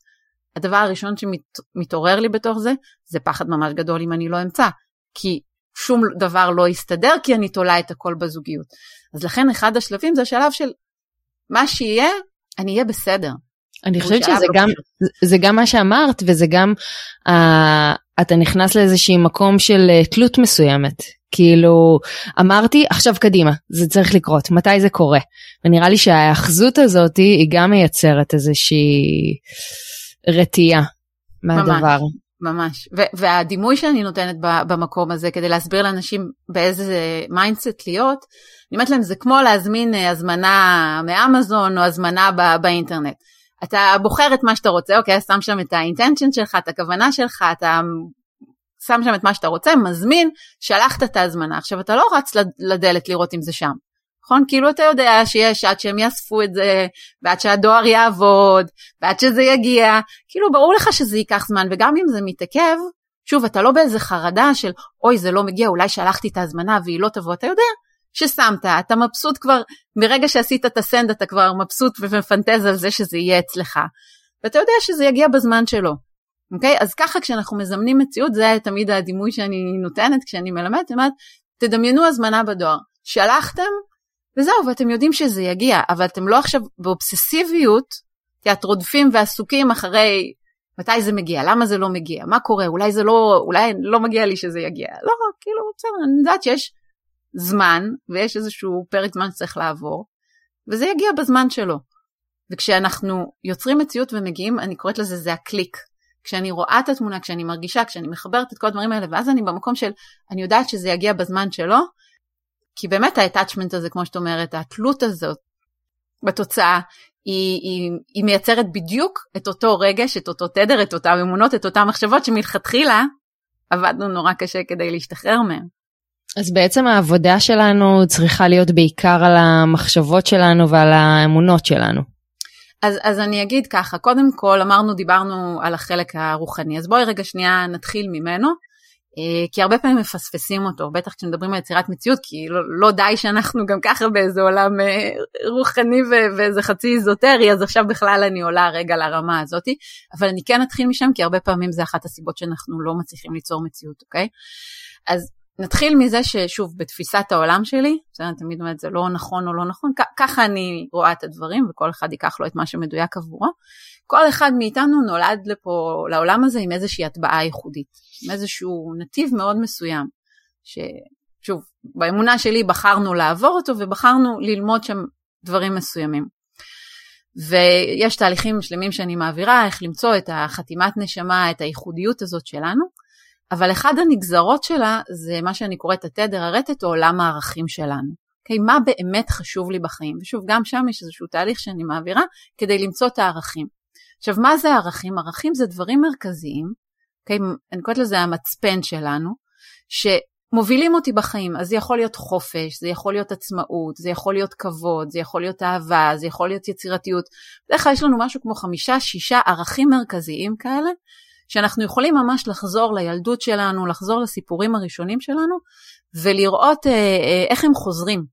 הדבר הראשון שמתעורר לי בתוך זה, זה פחד ממש גדול אם אני לא אמצא. כי שום דבר לא יסתדר, כי אני תולה את הכל בזוגיות. אז לכן אחד השלבים זה השלב של מה שיהיה, אני אהיה בסדר. אני חושבת שזה גם, זה גם מה שאמרת, וזה גם, uh, אתה נכנס לאיזשהי מקום של uh, תלות מסוימת. כאילו, אמרתי, עכשיו קדימה, זה צריך לקרות, מתי זה קורה? ונראה לי שההאחזות הזאת היא גם מייצרת איזושהי רתיעה מהדבר. ממש, ממש. והדימוי שאני נותנת במקום הזה כדי להסביר לאנשים באיזה mindset להיות, אני אומרת להם זה כמו להזמין אה, הזמנה מאמזון או הזמנה באינטרנט. אתה בוחר את מה שאתה רוצה, אוקיי, שם שם את ה intention שלך, את הכוונה שלך, אתה שם שם את מה שאתה רוצה, מזמין, שלחת את ההזמנה. עכשיו אתה לא רץ לדלת לראות אם זה שם. נכון? כאילו אתה יודע שיש עד שהם יאספו את זה, ועד שהדואר יעבוד, ועד שזה יגיע, כאילו ברור לך שזה ייקח זמן, וגם אם זה מתעכב, שוב, אתה לא באיזה חרדה של אוי זה לא מגיע, אולי שלחתי את ההזמנה והיא לא תבוא, אתה יודע ששמת, אתה מבסוט כבר, מרגע שעשית את הסנד אתה כבר מבסוט ומפנטז על זה שזה יהיה אצלך, ואתה יודע שזה יגיע בזמן שלו. אוקיי? אז ככה כשאנחנו מזמנים מציאות, זה תמיד הדימוי שאני נותנת כשאני מלמדת, אני אומרת, תדמיינו הזמנה בדואר. שלחתם, וזהו, ואתם יודעים שזה יגיע, אבל אתם לא עכשיו באובססיביות, כי את רודפים ועסוקים אחרי מתי זה מגיע, למה זה לא מגיע, מה קורה, אולי זה לא, אולי לא מגיע לי שזה יגיע. לא, כאילו, בסדר, אני יודעת שיש זמן, ויש איזשהו פרק זמן שצריך לעבור, וזה יגיע בזמן שלו. וכשאנחנו יוצרים מציאות ומגיעים, אני קוראת לזה, זה הקליק. כשאני רואה את התמונה, כשאני מרגישה, כשאני מחברת את כל הדברים האלה, ואז אני במקום של, אני יודעת שזה יגיע בזמן שלו, כי באמת ה-attachment הזה, כמו שאת אומרת, התלות הזאת בתוצאה, היא, היא, היא מייצרת בדיוק את אותו רגש, את אותו תדר, את אותן אמונות, את אותן מחשבות שמלכתחילה עבדנו נורא קשה כדי להשתחרר מהן. אז בעצם העבודה שלנו צריכה להיות בעיקר על המחשבות שלנו ועל האמונות שלנו. אז, אז אני אגיד ככה, קודם כל אמרנו, דיברנו על החלק הרוחני, אז בואי רגע שנייה נתחיל ממנו. אה, כי הרבה פעמים מפספסים אותו, בטח כשמדברים על יצירת מציאות, כי לא, לא די שאנחנו גם ככה באיזה עולם אה, רוחני ואיזה חצי איזוטרי, אז עכשיו בכלל אני עולה רגע לרמה הזאת, אבל אני כן אתחיל משם, כי הרבה פעמים זה אחת הסיבות שאנחנו לא מצליחים ליצור מציאות, אוקיי? אז נתחיל מזה ששוב, בתפיסת העולם שלי, בסדר, אני תמיד אומרת זה לא נכון או לא נכון, ככה אני רואה את הדברים, וכל אחד ייקח לו את מה שמדויק עבורו. כל אחד מאיתנו נולד לפה, לעולם הזה עם איזושהי הטבעה ייחודית, עם איזשהו נתיב מאוד מסוים, ששוב, באמונה שלי בחרנו לעבור אותו ובחרנו ללמוד שם דברים מסוימים. ויש תהליכים שלמים שאני מעבירה, איך למצוא את החתימת נשמה, את הייחודיות הזאת שלנו, אבל אחד הנגזרות שלה זה מה שאני קוראת התדר הרטט או עולם הערכים שלנו. Okay, אוקיי? מה באמת חשוב לי בחיים? ושוב, גם שם יש איזשהו תהליך שאני מעבירה כדי למצוא את הערכים. עכשיו, מה זה ערכים? ערכים זה דברים מרכזיים, אוקיי? אני קוראת לזה המצפן שלנו, שמובילים אותי בחיים. אז זה יכול להיות חופש, זה יכול להיות עצמאות, זה יכול להיות כבוד, זה יכול להיות אהבה, זה יכול להיות יצירתיות. בדרך כלל יש לנו משהו כמו חמישה, שישה ערכים מרכזיים כאלה, שאנחנו יכולים ממש לחזור לילדות שלנו, לחזור לסיפורים הראשונים שלנו, ולראות אה, אה, איך הם חוזרים,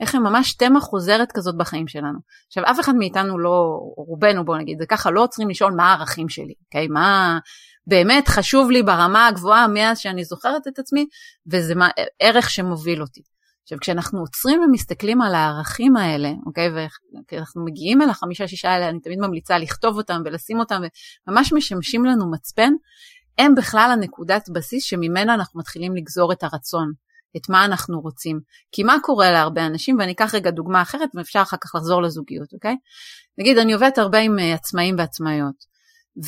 איך הם ממש תמה חוזרת כזאת בחיים שלנו. עכשיו, אף אחד מאיתנו לא, רובנו בוא נגיד, זה ככה, לא עוצרים לשאול מה הערכים שלי, אוקיי? מה באמת חשוב לי ברמה הגבוהה מאז שאני זוכרת את עצמי, וזה מה, ערך שמוביל אותי. עכשיו, כשאנחנו עוצרים ומסתכלים על הערכים האלה, אוקיי, וכשאנחנו מגיעים אל החמישה-שישה האלה, אני תמיד ממליצה לכתוב אותם ולשים אותם, וממש משמשים לנו מצפן, הם בכלל הנקודת בסיס שממנה אנחנו מתחילים לגזור את הרצון, את מה אנחנו רוצים. כי מה קורה להרבה אנשים, ואני אקח רגע דוגמה אחרת, ואפשר אחר כך לחזור לזוגיות, אוקיי? נגיד, אני עובדת הרבה עם אה, עצמאים ועצמאיות.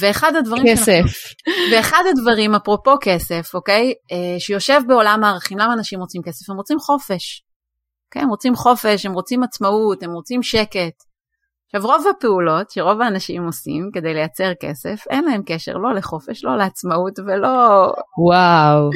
ואחד הדברים... כסף. שאנחנו, ואחד הדברים, אפרופו כסף, אוקיי? אה, שיושב בעולם הערכים, למה אנשים רוצים כסף? הם רוצים חופש. אוקיי? הם רוצים חופש, הם רוצים עצמאות, הם רוצים שקט. עכשיו רוב הפעולות שרוב האנשים עושים כדי לייצר כסף, אין להם קשר לא לחופש, לא לעצמאות ולא... וואו.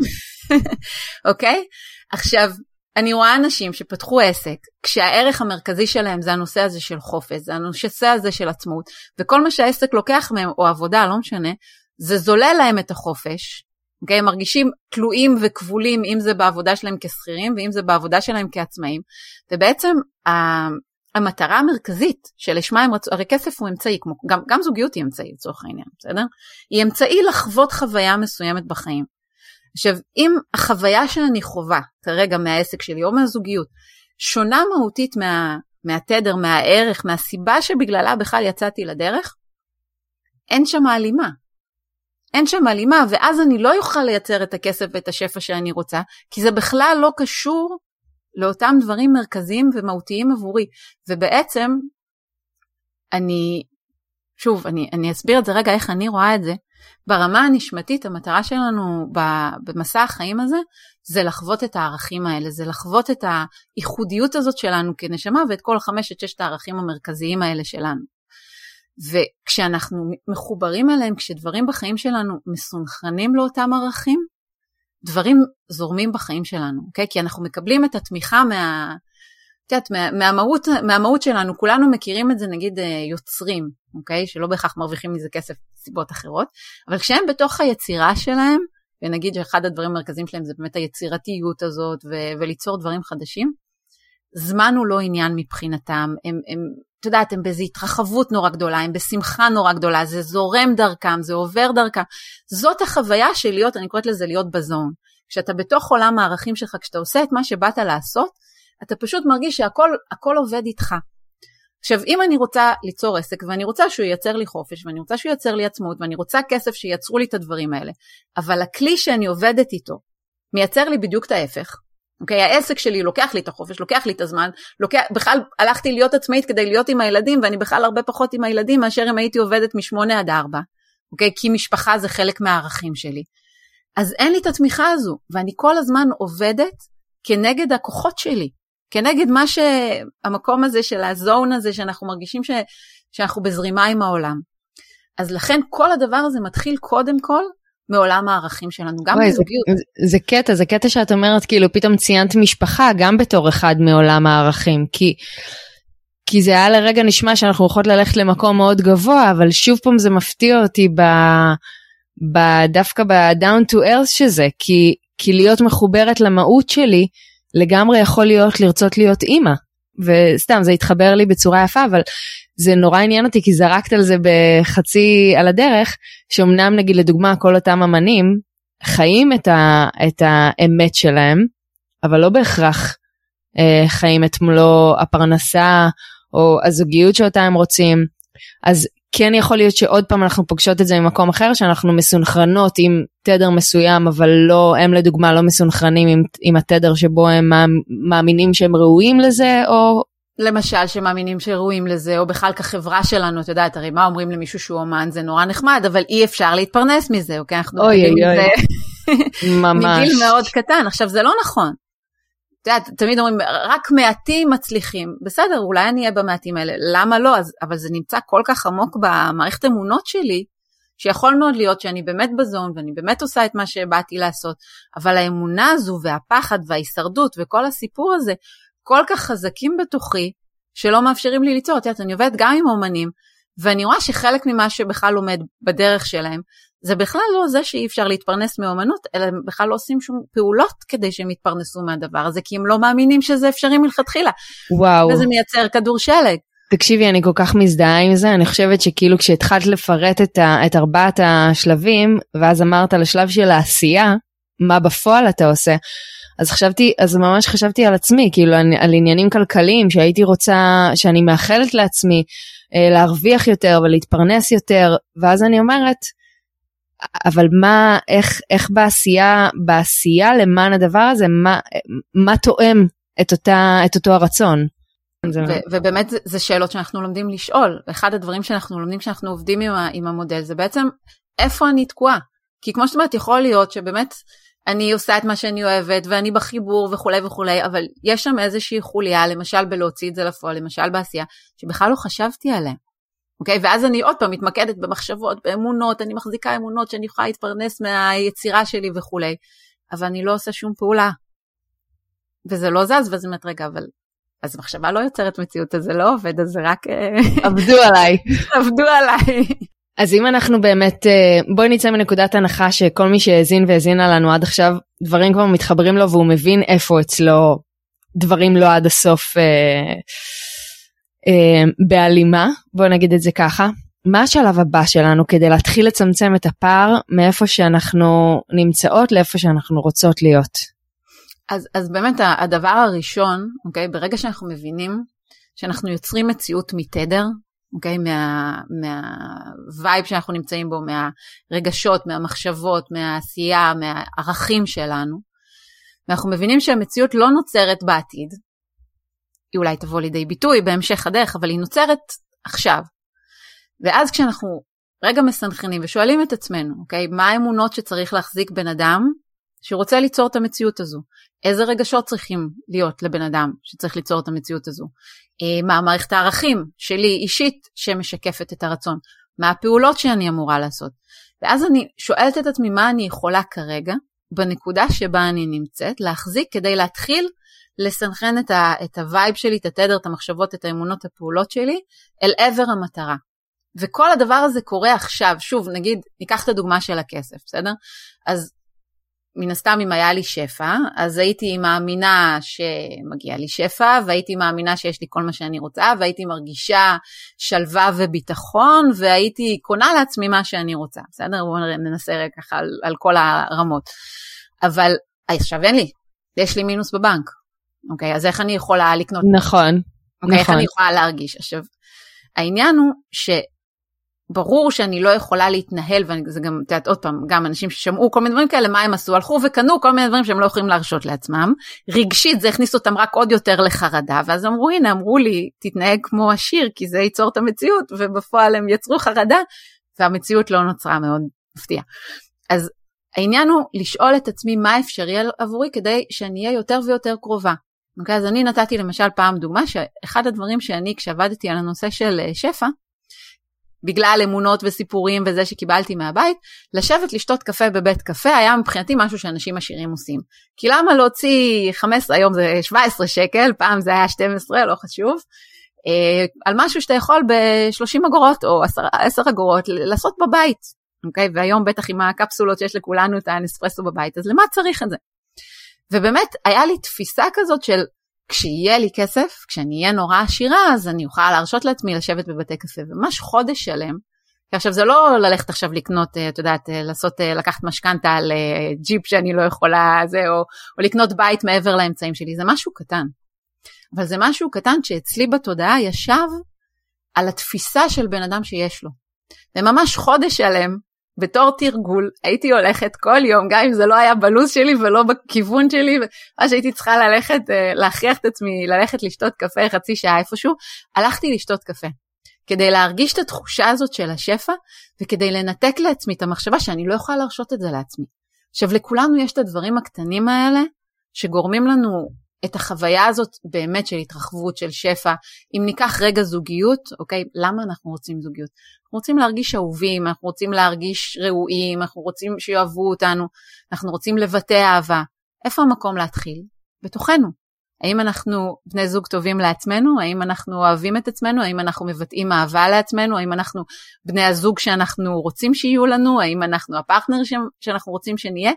אוקיי? עכשיו, אני רואה אנשים שפתחו עסק, כשהערך המרכזי שלהם זה הנושא הזה של חופש, זה הנושא הזה של עצמאות, וכל מה שהעסק לוקח מהם, או עבודה, לא משנה, זה זולל להם את החופש, אוקיי? הם מרגישים תלויים וכבולים, אם זה בעבודה שלהם כשכירים ואם זה בעבודה שלהם כעצמאים, ובעצם המטרה המרכזית שלשמה הם רצו, הרי כסף הוא אמצעי, כמו, גם, גם זוגיות היא אמצעי לצורך העניין, בסדר? היא אמצעי לחוות חוויה מסוימת בחיים. עכשיו, אם החוויה שאני חווה כרגע מהעסק שלי או מהזוגיות שונה מהותית מה, מהתדר, מהערך, מהסיבה שבגללה בכלל יצאתי לדרך, אין שם הלימה. אין שם הלימה, ואז אני לא אוכל לייצר את הכסף ואת השפע שאני רוצה, כי זה בכלל לא קשור לאותם דברים מרכזיים ומהותיים עבורי. ובעצם, אני, שוב, אני, אני אסביר את זה רגע איך אני רואה את זה. ברמה הנשמתית, המטרה שלנו במסע החיים הזה, זה לחוות את הערכים האלה, זה לחוות את הייחודיות הזאת שלנו כנשמה ואת כל חמשת ששת הערכים המרכזיים האלה שלנו. וכשאנחנו מחוברים אליהם, כשדברים בחיים שלנו מסונכרנים לאותם ערכים, דברים זורמים בחיים שלנו, אוקיי? כי אנחנו מקבלים את התמיכה מה... את יודעת, מה, מהמהות, מהמהות שלנו, כולנו מכירים את זה נגיד אה, יוצרים, אוקיי? שלא בהכרח מרוויחים מזה כסף סיבות אחרות, אבל כשהם בתוך היצירה שלהם, ונגיד שאחד הדברים המרכזיים שלהם זה באמת היצירתיות הזאת ו- וליצור דברים חדשים, זמן הוא לא עניין מבחינתם, הם, הם, את יודעת, הם באיזו התרחבות נורא גדולה, הם בשמחה נורא גדולה, זה זורם דרכם, זה עובר דרכם. זאת החוויה של להיות, אני קוראת לזה להיות בזון. כשאתה בתוך עולם הערכים שלך, כשאתה עושה את מה שבאת לעשות, אתה פשוט מרגיש שהכל עובד איתך. עכשיו, אם אני רוצה ליצור עסק ואני רוצה שהוא ייצר לי חופש ואני רוצה שהוא ייצר לי עצמאות ואני רוצה כסף שייצרו לי את הדברים האלה, אבל הכלי שאני עובדת איתו מייצר לי בדיוק את ההפך, אוקיי? העסק שלי לוקח לי את החופש, לוקח לי את הזמן, לוקח, בכלל הלכתי להיות עצמאית כדי להיות עם הילדים ואני בכלל הרבה פחות עם הילדים מאשר אם הייתי עובדת משמונה עד ארבע, אוקיי? כי משפחה זה חלק מהערכים שלי. אז אין לי את התמיכה הזו, ואני כל הזמן עובדת כנגד הכוחות שלי, כנגד מה שהמקום הזה של הזון הזה שאנחנו מרגישים ש, שאנחנו בזרימה עם העולם. אז לכן כל הדבר הזה מתחיל קודם כל מעולם הערכים שלנו, גם בזוגיות. זה, זה קטע, זה קטע שאת אומרת, כאילו פתאום ציינת משפחה גם בתור אחד מעולם הערכים, כי, כי זה היה לרגע נשמע שאנחנו יכולות ללכת למקום מאוד גבוה, אבל שוב פעם זה מפתיע אותי ב, ב, דווקא ב-down to earth שזה, כי, כי להיות מחוברת למהות שלי, לגמרי יכול להיות לרצות להיות אימא. וסתם זה התחבר לי בצורה יפה אבל זה נורא עניין אותי כי זרקת על זה בחצי על הדרך שאומנם נגיד לדוגמה כל אותם אמנים חיים את, ה, את האמת שלהם אבל לא בהכרח אה, חיים את מלוא הפרנסה או הזוגיות שאותה הם רוצים. אז כן יכול להיות שעוד פעם אנחנו פוגשות את זה ממקום אחר שאנחנו מסונכרנות עם תדר מסוים אבל לא הם לדוגמה לא מסונכרנים עם, עם התדר שבו הם מאמינים שהם ראויים לזה או למשל שמאמינים שראויים לזה או בכלל כחברה שלנו את יודעת הרי מה אומרים למישהו שהוא אומן זה נורא נחמד אבל אי אפשר להתפרנס מזה אוקיי? אנחנו אוי אוי אוי. ממש. מגיל מאוד קטן. עכשיו זה לא נכון. את יודעת, תמיד אומרים, רק מעטים מצליחים. בסדר, אולי אני אהיה במעטים האלה, למה לא? אז, אבל זה נמצא כל כך עמוק במערכת אמונות שלי, שיכול מאוד להיות שאני באמת בזון ואני באמת עושה את מה שבאתי לעשות, אבל האמונה הזו והפחד וההישרדות וכל הסיפור הזה כל כך חזקים בתוכי, שלא מאפשרים לי ליצור. את יודעת, אני עובדת גם עם אומנים, ואני רואה שחלק ממה שבכלל עומד בדרך שלהם, זה בכלל לא זה שאי אפשר להתפרנס מאומנות, אלא הם בכלל לא עושים שום פעולות כדי שהם יתפרנסו מהדבר הזה, כי הם לא מאמינים שזה אפשרי מלכתחילה. וואו. וזה מייצר כדור שלג. תקשיבי, אני כל כך מזדהה עם זה, אני חושבת שכאילו כשהתחלת לפרט את, ה, את ארבעת השלבים, ואז אמרת על השלב של העשייה, מה בפועל אתה עושה, אז חשבתי, אז ממש חשבתי על עצמי, כאילו על, עניינים כלכליים שהייתי רוצה, שאני מאחלת לעצמי אה, להרוויח יותר ולהתפרנס יותר, ואז אני אומרת, אבל מה, איך, איך בעשייה, בעשייה למען הדבר הזה, מה, מה תואם את, אותה, את אותו הרצון? ו- ובאמת זה, זה שאלות שאנחנו לומדים לשאול. אחד הדברים שאנחנו לומדים כשאנחנו עובדים עם, ה- עם המודל זה בעצם איפה אני תקועה. כי כמו שאת אומרת, יכול להיות שבאמת אני עושה את מה שאני אוהבת ואני בחיבור וכולי וכולי, אבל יש שם איזושהי חוליה, למשל בלהוציא את זה לפועל, למשל בעשייה, שבכלל לא חשבתי עליה. אוקיי? ואז אני עוד פעם מתמקדת במחשבות, באמונות, אני מחזיקה אמונות שאני יכולה להתפרנס מהיצירה שלי וכולי, אבל אני לא עושה שום פעולה. וזה לא זז, ואז אני אומרת, רגע, אבל... אז מחשבה לא יוצרת מציאות, אז זה לא עובד, אז זה רק... אה, עבדו עליי. עבדו עליי. אז אם אנחנו באמת, אה, בואי נצא מנקודת הנחה שכל מי שהאזין והאזינה לנו עד עכשיו, דברים כבר מתחברים לו והוא מבין איפה אצלו דברים לא עד הסוף אה, אה, בהלימה, בואי נגיד את זה ככה. מה השלב הבא שלנו כדי להתחיל לצמצם את הפער מאיפה שאנחנו נמצאות לאיפה שאנחנו רוצות להיות? אז, אז באמת הדבר הראשון, אוקיי, ברגע שאנחנו מבינים שאנחנו יוצרים מציאות מתדר, אוקיי? מה, מהווייב שאנחנו נמצאים בו, מהרגשות, מהמחשבות, מהעשייה, מהערכים שלנו. ואנחנו מבינים שהמציאות לא נוצרת בעתיד, היא אולי תבוא לידי ביטוי בהמשך הדרך, אבל היא נוצרת עכשיו. ואז כשאנחנו רגע מסנכרנים ושואלים את עצמנו, אוקיי, מה האמונות שצריך להחזיק בן אדם שרוצה ליצור את המציאות הזו? איזה רגשות צריכים להיות לבן אדם שצריך ליצור את המציאות הזו? אה, מה מערכת הערכים שלי אישית שמשקפת את הרצון? מה הפעולות שאני אמורה לעשות? ואז אני שואלת את עצמי מה אני יכולה כרגע, בנקודה שבה אני נמצאת, להחזיק כדי להתחיל לסנכרן את, ה, את ה vibe שלי, את התדר, את המחשבות, את האמונות, הפעולות שלי, אל עבר המטרה. וכל הדבר הזה קורה עכשיו, שוב, נגיד, ניקח את הדוגמה של הכסף, בסדר? אז מן הסתם אם היה לי שפע, אז הייתי מאמינה שמגיע לי שפע, והייתי מאמינה שיש לי כל מה שאני רוצה, והייתי מרגישה שלווה וביטחון, והייתי קונה לעצמי מה שאני רוצה, בסדר? בואו ננסה ככה על, על כל הרמות. אבל עכשיו אין לי, יש לי מינוס בבנק, אוקיי? אז איך אני יכולה לקנות? נכון. אוקיי, נכון. איך אני יכולה להרגיש? עכשיו, העניין הוא ש... ברור שאני לא יכולה להתנהל, וזה גם, את יודעת, עוד פעם, גם אנשים ששמעו כל מיני דברים כאלה, מה הם עשו? הלכו וקנו כל מיני דברים שהם לא יכולים להרשות לעצמם. רגשית זה הכניס אותם רק עוד יותר לחרדה, ואז אמרו, הנה, אמרו לי, תתנהג כמו עשיר, כי זה ייצור את המציאות, ובפועל הם יצרו חרדה, והמציאות לא נוצרה מאוד מפתיע. אז העניין הוא לשאול את עצמי מה אפשרי עבורי כדי שאני אהיה יותר ויותר קרובה. אוקיי, אז אני נתתי למשל פעם דוגמה שאחד הדברים שאני כשעבדתי על הנושא של שפע, בגלל אמונות וסיפורים וזה שקיבלתי מהבית, לשבת לשתות קפה בבית קפה היה מבחינתי משהו שאנשים עשירים עושים. כי למה להוציא 15, היום זה 17 שקל, פעם זה היה 12, לא חשוב, אה, על משהו שאתה יכול ב-30 אגורות או 10, 10 אגורות לעשות בבית, אוקיי? והיום בטח עם הקפסולות שיש לכולנו את האנספרסו בבית, אז למה צריך את זה? ובאמת היה לי תפיסה כזאת של כשיהיה לי כסף, כשאני אהיה נורא עשירה, אז אני אוכל להרשות לעצמי לשבת בבתי קפה. וממש חודש שלם, כי עכשיו זה לא ללכת עכשיו לקנות, את יודעת, לעשות, לקחת משכנתה על ג'יפ שאני לא יכולה, זה, או, או לקנות בית מעבר לאמצעים שלי, זה משהו קטן. אבל זה משהו קטן שאצלי בתודעה ישב על התפיסה של בן אדם שיש לו. וממש חודש שלם בתור תרגול הייתי הולכת כל יום, גם אם זה לא היה בלו"ז שלי ולא בכיוון שלי, מה שהייתי צריכה ללכת, להכריח את עצמי ללכת לשתות קפה חצי שעה איפשהו, הלכתי לשתות קפה. כדי להרגיש את התחושה הזאת של השפע, וכדי לנתק לעצמי את המחשבה שאני לא יכולה להרשות את זה לעצמי. עכשיו, לכולנו יש את הדברים הקטנים האלה, שגורמים לנו את החוויה הזאת באמת של התרחבות, של שפע. אם ניקח רגע זוגיות, אוקיי, למה אנחנו רוצים זוגיות? אנחנו רוצים להרגיש אהובים, אנחנו רוצים להרגיש ראויים, אנחנו רוצים שיאהבו אותנו, אנחנו רוצים לבטא אהבה. איפה המקום להתחיל? בתוכנו. האם אנחנו בני זוג טובים לעצמנו? האם אנחנו אוהבים את עצמנו? האם אנחנו מבטאים אהבה לעצמנו? האם אנחנו בני הזוג שאנחנו רוצים שיהיו לנו? האם אנחנו הפרטנר שאנחנו רוצים שנהיה?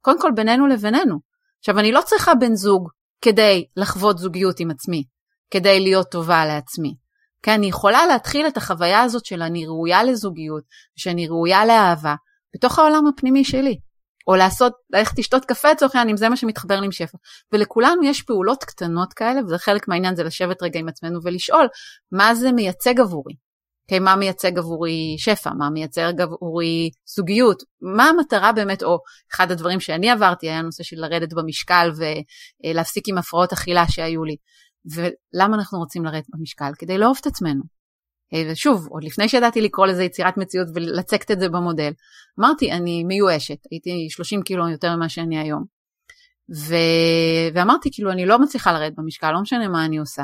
קודם כל בינינו לבינינו. עכשיו, אני לא צריכה בן זוג כדי לחוות זוגיות עם עצמי, כדי להיות טובה לעצמי. כי אני יכולה להתחיל את החוויה הזאת של אני ראויה לזוגיות, שאני ראויה לאהבה, בתוך העולם הפנימי שלי. או לעשות, ללכת לשתות קפה לצורך העניין, אם זה מה שמתחבר לי עם שפע. ולכולנו יש פעולות קטנות כאלה, וזה חלק מהעניין זה לשבת רגע עם עצמנו ולשאול, מה זה מייצג עבורי? Okay, מה מייצג עבורי שפע, מה מייצג עבורי זוגיות, מה המטרה באמת, או אחד הדברים שאני עברתי היה נושא של לרדת במשקל ולהפסיק עם הפרעות אכילה שהיו לי. ולמה אנחנו רוצים לרדת במשקל? כדי לאהוב את עצמנו. ושוב, עוד לפני שידעתי לקרוא לזה יצירת מציאות ולצקת את זה במודל, אמרתי, אני מיואשת, הייתי 30 קילו יותר ממה שאני היום. ו... ואמרתי, כאילו, אני לא מצליחה לרדת במשקל, לא משנה מה אני עושה.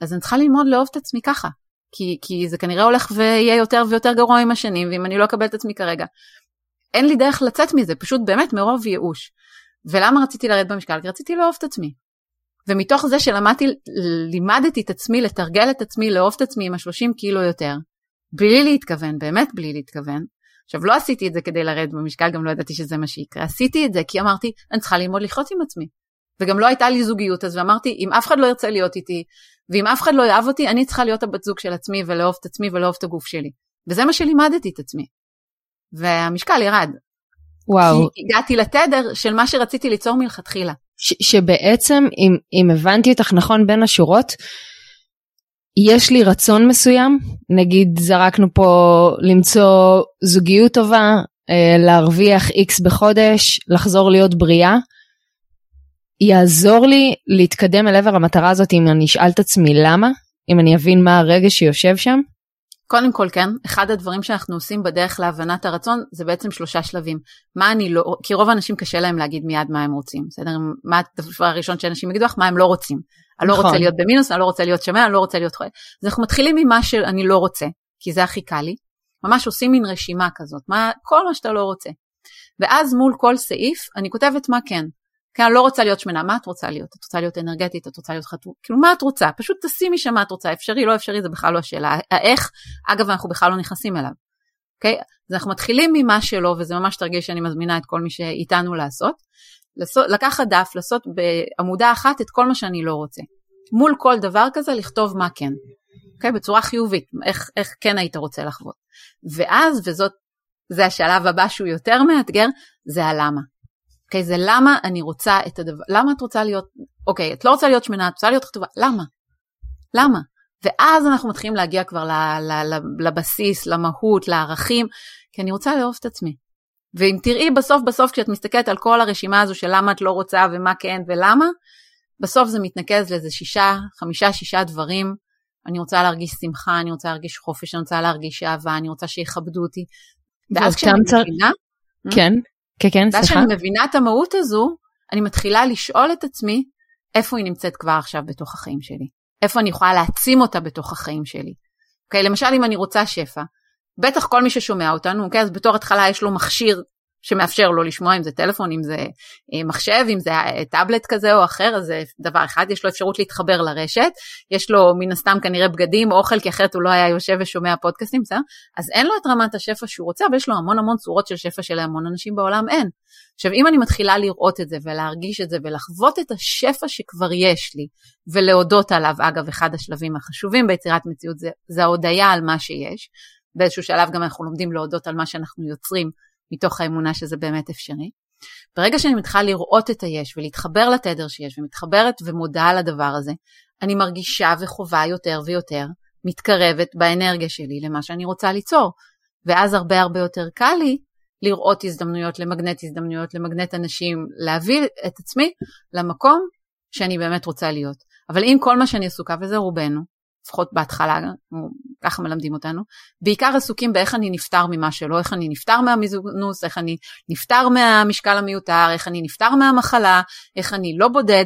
אז אני צריכה ללמוד לאהוב את עצמי ככה, כי, כי זה כנראה הולך ויהיה יותר ויותר גרוע עם השנים, ואם אני לא אקבל את עצמי כרגע, אין לי דרך לצאת מזה, פשוט באמת מרוב ייאוש. ולמה רציתי לרדת במשקל? כי רציתי לאהוב את עצמי. ומתוך זה שלמדתי, לימדתי את עצמי, לתרגל את עצמי, לאהוב את עצמי עם ה-30 קילו יותר, בלי להתכוון, באמת בלי להתכוון. עכשיו, לא עשיתי את זה כדי לרדת במשקל, גם לא ידעתי שזה מה שיקרה. עשיתי את זה כי אמרתי, אני צריכה ללמוד לחיות עם עצמי. וגם לא הייתה לי זוגיות אז, ואמרתי, אם אף אחד לא ירצה להיות איתי, ואם אף אחד לא יאהב אותי, אני צריכה להיות הבת זוג של עצמי ולאהוב את עצמי ולאהוב את הגוף שלי. וזה מה שלימדתי את עצמי. והמשקל ירד. וואו. כי הגעתי לתדר של מה שרציתי ליצור מלכתחילה. ש- שבעצם, אם, אם הבנתי אותך נכון בין השורות, יש לי רצון מסוים, נגיד זרקנו פה למצוא זוגיות טובה, אה, להרוויח איקס בחודש, לחזור להיות בריאה. יעזור לי להתקדם אל עבר המטרה הזאת אם אני אשאל את עצמי למה, אם אני אבין מה הרגש שיושב שם. קודם כל כן, אחד הדברים שאנחנו עושים בדרך להבנת הרצון זה בעצם שלושה שלבים. מה אני לא, כי רוב האנשים קשה להם להגיד מיד מה הם רוצים, בסדר? מה הדבר הראשון שאנשים יגידו לך? מה הם לא רוצים. אני לא נכון. רוצה להיות במינוס, אני לא רוצה להיות שמן, אני לא רוצה להיות חולה. אז אנחנו מתחילים ממה שאני לא רוצה, כי זה הכי קל לי. ממש עושים מין רשימה כזאת, מה, כל מה שאתה לא רוצה. ואז מול כל סעיף אני כותבת מה כן. אני לא רוצה להיות שמנה, מה את רוצה להיות? את רוצה להיות אנרגטית, את רוצה להיות חתום, כאילו מה את רוצה? פשוט תשימי שם מה את רוצה, אפשרי, לא אפשרי, זה בכלל לא השאלה. האיך, אגב, אנחנו בכלל לא נכנסים אליו. אוקיי? אז אנחנו מתחילים ממה שלא, וזה ממש תרגיש שאני מזמינה את כל מי שאיתנו לעשות. לעשות לקחת דף, לעשות בעמודה אחת את כל מה שאני לא רוצה. מול כל דבר כזה לכתוב מה כן. אוקיי? בצורה חיובית, איך, איך כן היית רוצה לחוות. ואז, וזאת, זה השלב הבא שהוא יותר מאתגר, זה הלמה. אוקיי, זה למה אני רוצה את הדבר, למה את רוצה להיות, אוקיי, את לא רוצה להיות שמנה, את רוצה להיות חטובה, למה? למה? ואז אנחנו מתחילים להגיע כבר לבסיס, למהות, לערכים, כי אני רוצה לאהוב את עצמי. ואם תראי בסוף בסוף כשאת מסתכלת על כל הרשימה הזו של למה את לא רוצה ומה כן ולמה, בסוף זה מתנקז לאיזה שישה, חמישה, שישה דברים. אני רוצה להרגיש שמחה, אני רוצה להרגיש חופש, אני רוצה להרגיש אהבה, אני רוצה שיכבדו אותי. ואז כשאני מבינה... כן. כן, כן, סליחה. ואז כשאני מבינה את המהות הזו, אני מתחילה לשאול את עצמי, איפה היא נמצאת כבר עכשיו בתוך החיים שלי? איפה אני יכולה להעצים אותה בתוך החיים שלי? אוקיי, okay, למשל אם אני רוצה שפע, בטח כל מי ששומע אותנו, אוקיי, okay, אז בתור התחלה יש לו מכשיר שמאפשר לו לשמוע אם זה טלפון, אם זה אה, מחשב, אם זה אה, טאבלט כזה או אחר, אז זה דבר אחד, יש לו אפשרות להתחבר לרשת, יש לו מן הסתם כנראה בגדים, אוכל, כי אחרת הוא לא היה יושב ושומע פודקאסטים, בסדר? אז אין לו את רמת השפע שהוא רוצה, אבל יש לו המון המון צורות של שפע שלהמון אנשים בעולם אין. עכשיו, אם אני מתחילה לראות את זה ולהרגיש את זה ולחוות את השפע שכבר יש לי, ולהודות עליו, אגב, אחד השלבים החשובים ביצירת מציאות זה, זה ההודיה על מה שיש. באיזשהו שלב גם אנחנו לומדים להודות על מה שאנחנו יוצרים, מתוך האמונה שזה באמת אפשרי. ברגע שאני מתחילה לראות את היש ולהתחבר לתדר שיש ומתחברת ומודה על הדבר הזה, אני מרגישה וחווה יותר ויותר, מתקרבת באנרגיה שלי למה שאני רוצה ליצור. ואז הרבה הרבה יותר קל לי לראות הזדמנויות, למגנט הזדמנויות, למגנט אנשים, להביא את עצמי למקום שאני באמת רוצה להיות. אבל אם כל מה שאני עסוקה, וזה רובנו, לפחות בהתחלה, ככה מלמדים אותנו, בעיקר עסוקים באיך אני נפטר ממה שלא, איך אני נפטר מהמיזוגנוס, איך אני נפטר מהמשקל המיותר, איך אני נפטר מהמחלה, איך אני לא בודד,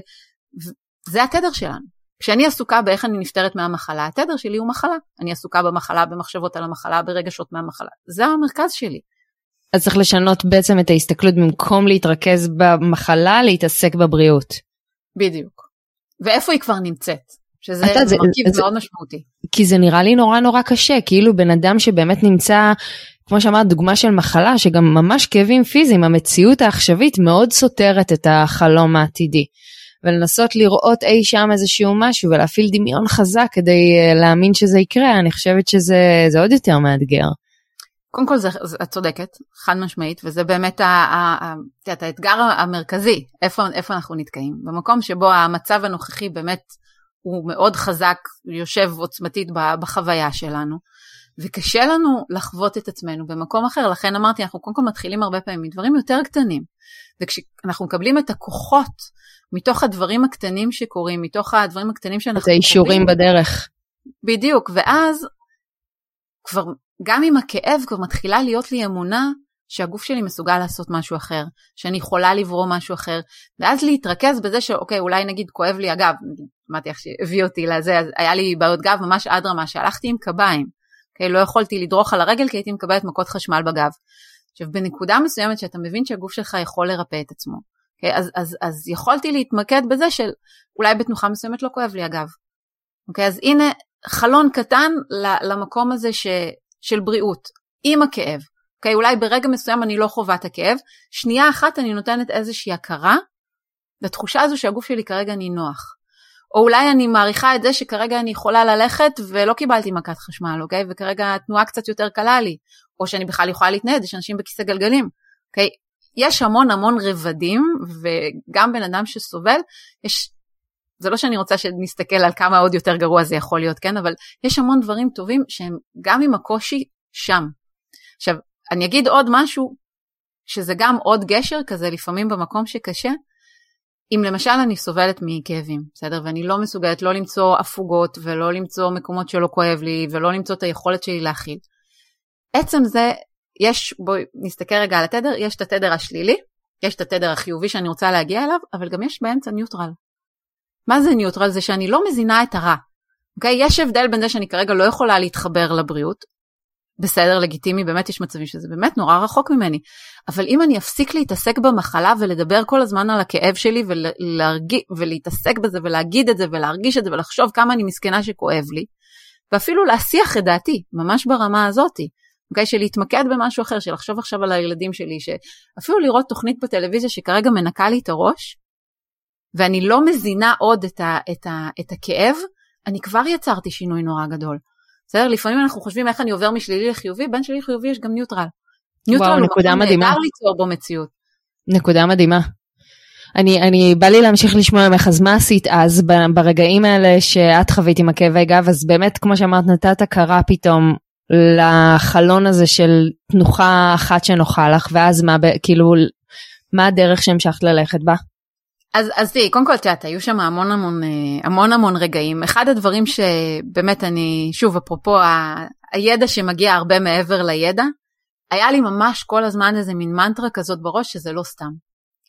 זה התדר שלנו. כשאני עסוקה באיך אני נפטרת מהמחלה, התדר שלי הוא מחלה. אני עסוקה במחלה, במחשבות על המחלה, ברגשות מהמחלה. זה המרכז שלי. אז צריך לשנות בעצם את ההסתכלות במקום להתרכז במחלה, להתעסק בבריאות. בדיוק. ואיפה היא כבר נמצאת? שזה אתה, זה, מרכיב זה, מאוד משמעותי. כי זה נראה לי נורא נורא קשה, כאילו בן אדם שבאמת נמצא, כמו שאמרת, דוגמה של מחלה, שגם ממש כאבים פיזיים, המציאות העכשווית מאוד סותרת את החלום העתידי. ולנסות לראות אי שם איזשהו משהו ולהפעיל דמיון חזק כדי uh, להאמין שזה יקרה, אני חושבת שזה עוד יותר מאתגר. קודם כל זה, את צודקת, חד משמעית, וזה באמת ה, ה, ה, את האתגר המרכזי, איפה, איפה אנחנו נתקעים. במקום שבו המצב הנוכחי באמת הוא מאוד חזק, יושב עוצמתית בחוויה שלנו, וקשה לנו לחוות את עצמנו במקום אחר, לכן אמרתי, אנחנו קודם כל מתחילים הרבה פעמים מדברים יותר קטנים, וכשאנחנו מקבלים את הכוחות מתוך הדברים הקטנים שקורים, מתוך הדברים הקטנים שאנחנו... את האישורים בדרך. בדיוק, ואז כבר, גם עם הכאב כבר מתחילה להיות לי אמונה שהגוף שלי מסוגל לעשות משהו אחר, שאני יכולה לברום משהו אחר, ואז להתרכז בזה שאוקיי, אולי נגיד כואב לי הגב, אמרתי איך שהביא אותי לזה, אז היה לי בעיות גב ממש עד רמה שהלכתי עם קביים, אוקיי, לא יכולתי לדרוך על הרגל כי הייתי מקבלת מכות חשמל בגב. עכשיו בנקודה מסוימת שאתה מבין שהגוף שלך יכול לרפא את עצמו, אוקיי, אז, אז, אז יכולתי להתמקד בזה של אולי בתנוחה מסוימת לא כואב לי הגב. אוקיי, אז הנה חלון קטן למקום הזה ש, של בריאות, עם הכאב. אוקיי, אולי ברגע מסוים אני לא חווה את הכאב, שנייה אחת אני נותנת איזושהי הכרה לתחושה הזו שהגוף שלי כרגע נינוח. או אולי אני מעריכה את זה שכרגע אני יכולה ללכת ולא קיבלתי מכת חשמל, אוקיי? וכרגע התנועה קצת יותר קלה לי, או שאני בכלל יכולה להתנייד, יש אנשים בכיסא גלגלים, אוקיי? יש המון המון רבדים, וגם בן אדם שסובל, יש, זה לא שאני רוצה שנסתכל על כמה עוד יותר גרוע זה יכול להיות, כן? אבל יש המון דברים טובים שהם גם עם הקושי שם. עכשיו, אני אגיד עוד משהו, שזה גם עוד גשר כזה לפעמים במקום שקשה, אם למשל אני סובלת מכאבים, בסדר? ואני לא מסוגלת לא למצוא הפוגות ולא למצוא מקומות שלא כואב לי ולא למצוא את היכולת שלי להכיל. עצם זה, יש, בואי נסתכל רגע על התדר, יש את התדר השלילי, יש את התדר החיובי שאני רוצה להגיע אליו, אבל גם יש באמצע ניוטרל. מה זה ניוטרל? זה שאני לא מזינה את הרע. אוקיי? יש הבדל בין זה שאני כרגע לא יכולה להתחבר לבריאות, בסדר, לגיטימי, באמת יש מצבים שזה באמת נורא רחוק ממני. אבל אם אני אפסיק להתעסק במחלה ולדבר כל הזמן על הכאב שלי ולהרגיש, ולהתעסק בזה ולהגיד את זה ולהרגיש את זה ולחשוב כמה אני מסכנה שכואב לי, ואפילו להסיח את דעתי, ממש ברמה הזאתי. אוקיי? של להתמקד במשהו אחר, של לחשוב עכשיו על הילדים שלי, שאפילו לראות תוכנית בטלוויזיה שכרגע מנקה לי את הראש, ואני לא מזינה עוד את, ה, את, ה, את הכאב, אני כבר יצרתי שינוי נורא גדול. בסדר? לפעמים אנחנו חושבים איך אני עובר משלילי לחיובי, בין שלילי לחיובי יש גם ניוטרל. ניוטרל וואו, נקודה מדהימה. נהדר ליצור בו מציאות. נקודה מדהימה. אני, אני, בא לי להמשיך לשמוע ממך, אז מה עשית אז ברגעים האלה שאת חווית עם הכאבי גב, אז באמת, כמו שאמרת, נתת הכרה פתאום לחלון הזה של תנוחה אחת שנוחה לך, ואז מה, כאילו, מה הדרך שהמשכת ללכת בה? אז, אז תראי, קודם כל, את יודעת, היו שם המון המון, אה, המון המון רגעים. אחד הדברים שבאמת אני, שוב, אפרופו ה, הידע שמגיע הרבה מעבר לידע, היה לי ממש כל הזמן איזה מין מנטרה כזאת בראש שזה לא סתם.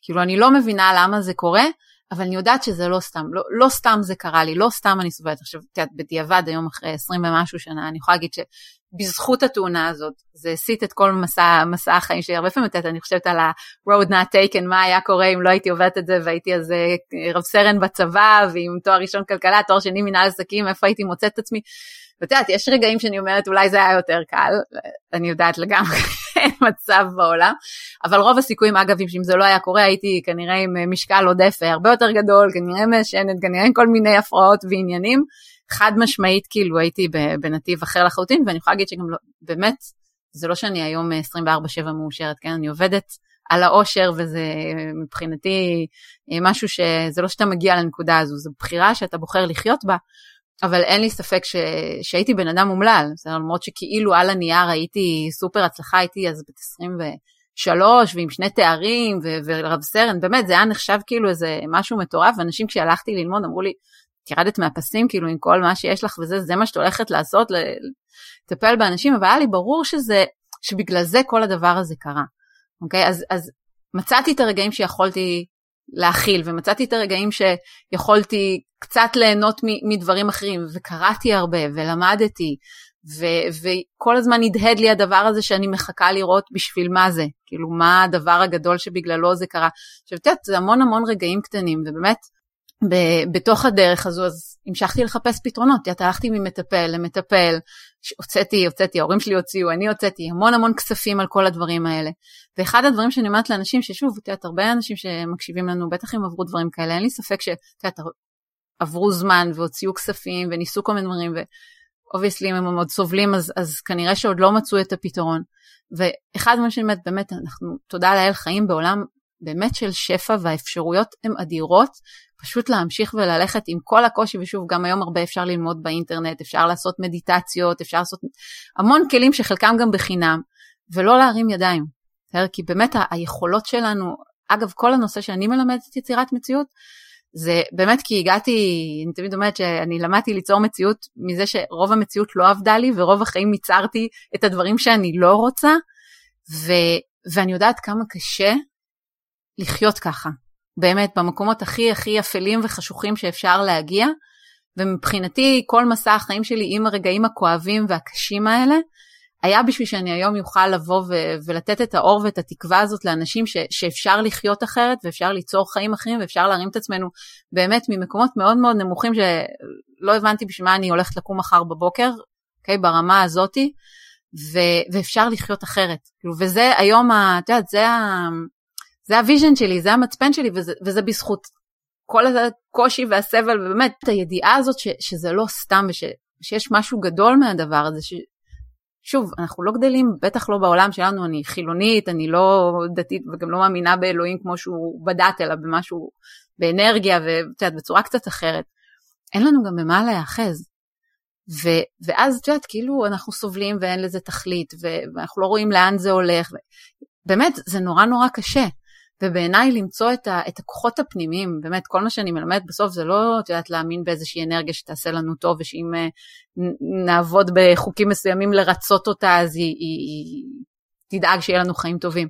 כאילו, אני לא מבינה למה זה קורה, אבל אני יודעת שזה לא סתם, לא, לא סתם זה קרה לי, לא סתם אני סובלת. עכשיו, את יודעת, בדיעבד, היום אחרי 20 ומשהו שנה, אני יכולה להגיד שבזכות התאונה הזאת, זה הסיט את כל מסע, מסע החיים שלי. הרבה פעמים, את יודעת, אני חושבת על ה-road not taken, מה היה קורה אם לא הייתי עובדת את זה והייתי אז אה, רב סרן בצבא, ועם תואר ראשון כלכלה, תואר שני מנהל עסקים, איפה הייתי מוצאת את עצמי. ואת יודעת, יש רגעים שאני אומרת, אולי זה היה יותר קל, אני יודעת לגמרי, אין מצב בעולם, אבל רוב הסיכויים, אגב, אם זה לא היה קורה, הייתי כנראה עם אה, משקל עודף אה, הרבה יותר גדול, כנראה מעשנת, כנראה עם כל מיני הפרעות ועניינים. חד משמעית, כאילו, הייתי בנתיב אחר לחלוטין, ואני יכולה להגיד שגם לא, באמת, זה לא שאני היום 24/7 אה, מאושרת, כן? אני עובדת על האושר, וזה מבחינתי משהו שזה לא שאתה מגיע לנקודה הזו, זו בחירה שאתה בוחר לחיות בה. אבל אין לי ספק ש... שהייתי בן אדם אומלל, למרות שכאילו על הנייר הייתי סופר הצלחה, הייתי אז בת 23 ועם שני תארים ו... ורב סרן, באמת זה היה נחשב כאילו איזה משהו מטורף, ואנשים כשהלכתי ללמוד אמרו לי, תירדת מהפסים כאילו עם כל מה שיש לך וזה, זה מה שאת הולכת לעשות, לטפל באנשים, אבל היה לי ברור שזה, שבגלל זה כל הדבר הזה קרה, אוקיי? אז, אז מצאתי את הרגעים שיכולתי להכיל, ומצאתי את הרגעים שיכולתי קצת ליהנות מדברים אחרים, וקראתי הרבה, ולמדתי, ו- וכל הזמן הדהד לי הדבר הזה שאני מחכה לראות בשביל מה זה, כאילו מה הדבר הגדול שבגללו זה קרה. עכשיו, את יודעת, זה המון המון רגעים קטנים, ובאמת, ב- בתוך הדרך הזו, אז המשכתי לחפש פתרונות, את הלכתי ממטפל למטפל, הוצאתי, הוצאתי, ההורים שלי הוציאו, אני הוצאתי המון המון כספים על כל הדברים האלה. ואחד הדברים שאני אומרת לאנשים, ששוב, את יודעת, הרבה אנשים שמקשיבים לנו, בטח אם עברו דברים כאלה, אין לי ספק שאת יודעת, עברו זמן והוציאו כספים וניסו כל מיני דברים, ו obviously אם הם עוד סובלים, אז, אז כנראה שעוד לא מצאו את הפתרון. ואחד הדברים שאני אומרת, באמת, אנחנו, תודה לאל, חיים בעולם באמת של שפע והאפשרויות הן אדירות, פשוט להמשיך וללכת עם כל הקושי, ושוב, גם היום הרבה אפשר ללמוד באינטרנט, אפשר לעשות מדיטציות, אפשר לעשות המון כלים שחלקם גם בחינם, ולא להרים ידיים. כי באמת היכולות שלנו, אגב, כל הנושא שאני מלמדת יצירת מציאות, זה באמת כי הגעתי, אני תמיד אומרת שאני למדתי ליצור מציאות מזה שרוב המציאות לא עבדה לי ורוב החיים ייצרתי את הדברים שאני לא רוצה, ו, ואני יודעת כמה קשה לחיות ככה. באמת, במקומות הכי הכי אפלים וחשוכים שאפשר להגיע, ומבחינתי כל מסע החיים שלי עם הרגעים הכואבים והקשים האלה, היה בשביל שאני היום אוכל לבוא ו- ולתת את האור ואת התקווה הזאת לאנשים ש- שאפשר לחיות אחרת ואפשר ליצור חיים אחרים ואפשר להרים את עצמנו באמת ממקומות מאוד מאוד נמוכים שלא הבנתי בשביל מה אני הולכת לקום מחר בבוקר, אוקיי, okay, ברמה הזאתי, ו- ואפשר לחיות אחרת. כאילו, וזה היום, את יודעת, זה, ה- זה ה vision שלי, זה המצפן שלי וזה, וזה בזכות כל הקושי והסבל ובאמת הידיעה הזאת ש- שזה לא סתם וש- שיש משהו גדול מהדבר הזה, ש- שוב, אנחנו לא גדלים, בטח לא בעולם שלנו, אני חילונית, אני לא דתית וגם לא מאמינה באלוהים כמו שהוא בדת, אלא במשהו, באנרגיה ואת יודעת, בצורה קצת אחרת. אין לנו גם במה להיאחז. ו- ואז את יודעת, כאילו אנחנו סובלים ואין לזה תכלית, ואנחנו לא רואים לאן זה הולך. באמת, זה נורא נורא קשה. ובעיניי למצוא את, ה, את הכוחות הפנימיים, באמת כל מה שאני מלמדת בסוף זה לא, את יודעת, להאמין באיזושהי אנרגיה שתעשה לנו טוב ושאם uh, נעבוד בחוקים מסוימים לרצות אותה אז היא, היא, היא תדאג שיהיה לנו חיים טובים,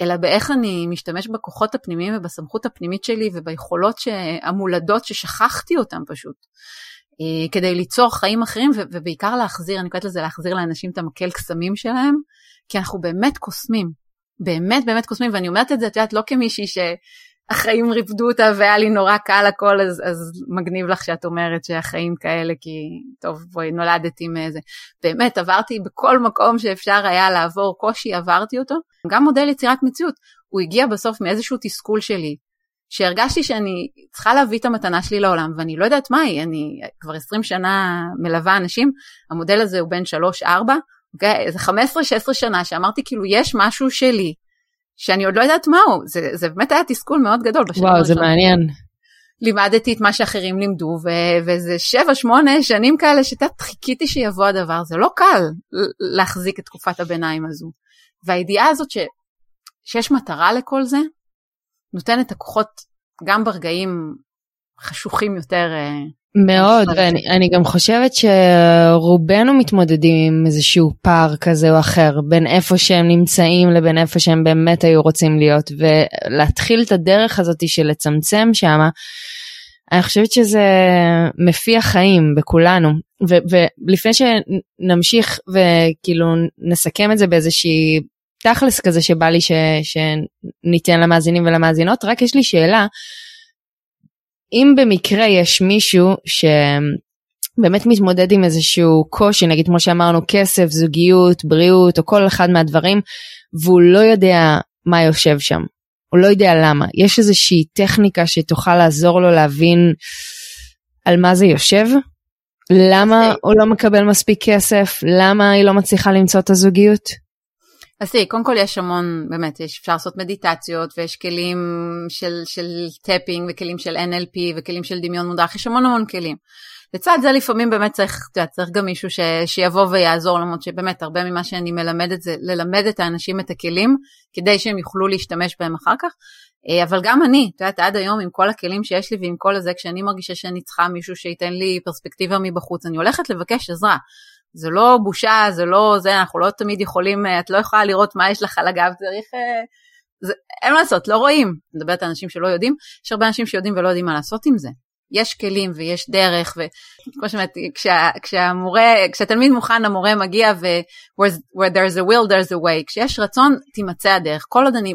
אלא באיך אני משתמש בכוחות הפנימיים ובסמכות הפנימית שלי וביכולות המולדות ששכחתי אותן פשוט. uh, כדי ליצור חיים אחרים ובעיקר להחזיר, אני קוראת לזה להחזיר לאנשים את המקל קסמים שלהם, כי אנחנו באמת קוסמים. באמת באמת קוסמים, ואני אומרת את זה, את יודעת, לא כמישהי שהחיים ריפדו אותה והיה לי נורא קל הכל, אז, אז מגניב לך שאת אומרת שהחיים כאלה, כי טוב, בואי, נולדתי מאיזה. באמת, עברתי בכל מקום שאפשר היה לעבור קושי, עברתי אותו. גם מודל יצירת מציאות, הוא הגיע בסוף מאיזשהו תסכול שלי, שהרגשתי שאני צריכה להביא את המתנה שלי לעולם, ואני לא יודעת מהי, אני כבר 20 שנה מלווה אנשים, המודל הזה הוא בין 3-4, אוקיי? איזה 15-16 שנה שאמרתי כאילו יש משהו שלי שאני עוד לא יודעת מהו, זה, זה באמת היה תסכול מאוד גדול. וואו, זה מעניין. לימדתי את מה שאחרים לימדו, ו- וזה 7-8 שנים כאלה שאת חיכיתי שיבוא הדבר, זה לא קל להחזיק את תקופת הביניים הזו. והידיעה הזאת ש- שיש מטרה לכל זה, נותנת את הכוחות גם ברגעים חשוכים יותר אה, מאוד, ואני גם חושבת שרובנו מתמודדים עם איזשהו פער כזה או אחר בין איפה שהם נמצאים לבין איפה שהם באמת היו רוצים להיות, ולהתחיל את הדרך הזאת של לצמצם שם, אני חושבת שזה מפיח חיים בכולנו. ו- ולפני שנמשיך וכאילו נסכם את זה באיזושהי תכלס כזה שבא לי ש- שניתן למאזינים ולמאזינות, רק יש לי שאלה. אם במקרה יש מישהו שבאמת מתמודד עם איזשהו קושי, נגיד כמו שאמרנו, כסף, זוגיות, בריאות, או כל אחד מהדברים, והוא לא יודע מה יושב שם, הוא לא יודע למה, יש איזושהי טכניקה שתוכל לעזור לו להבין על מה זה יושב? למה הוא לא מקבל מספיק כסף? למה היא לא מצליחה למצוא את הזוגיות? אז תראי, קודם כל יש המון, באמת, יש, אפשר לעשות מדיטציות ויש כלים של, של tapping וכלים של NLP וכלים של דמיון מודרך, יש המון המון כלים. לצד זה לפעמים באמת צריך, אתה יודע, צריך גם מישהו ש, שיבוא ויעזור, למרות שבאמת הרבה ממה שאני מלמדת זה ללמד את האנשים את הכלים, כדי שהם יוכלו להשתמש בהם אחר כך. אה, אבל גם אני, את יודעת, עד היום עם כל הכלים שיש לי ועם כל הזה, כשאני מרגישה שאני צריכה מישהו שייתן לי פרספקטיבה מבחוץ, אני הולכת לבקש עזרה. זה לא בושה, זה לא זה, אנחנו לא תמיד יכולים, אה, את לא יכולה לראות מה יש לך על הגב, צריך... אה, זה, אין מה לעשות, לא רואים. אני מדברת על אנשים שלא יודעים, יש הרבה אנשים שיודעים ולא יודעים מה לעשות עם זה. יש כלים ויש דרך, וכמו שאומרת, כשה, כשהמורה, כשהתלמיד מוכן, המורה מגיע ו- where, there's a will, there's a way. כשיש רצון, תימצא הדרך. כל עוד אני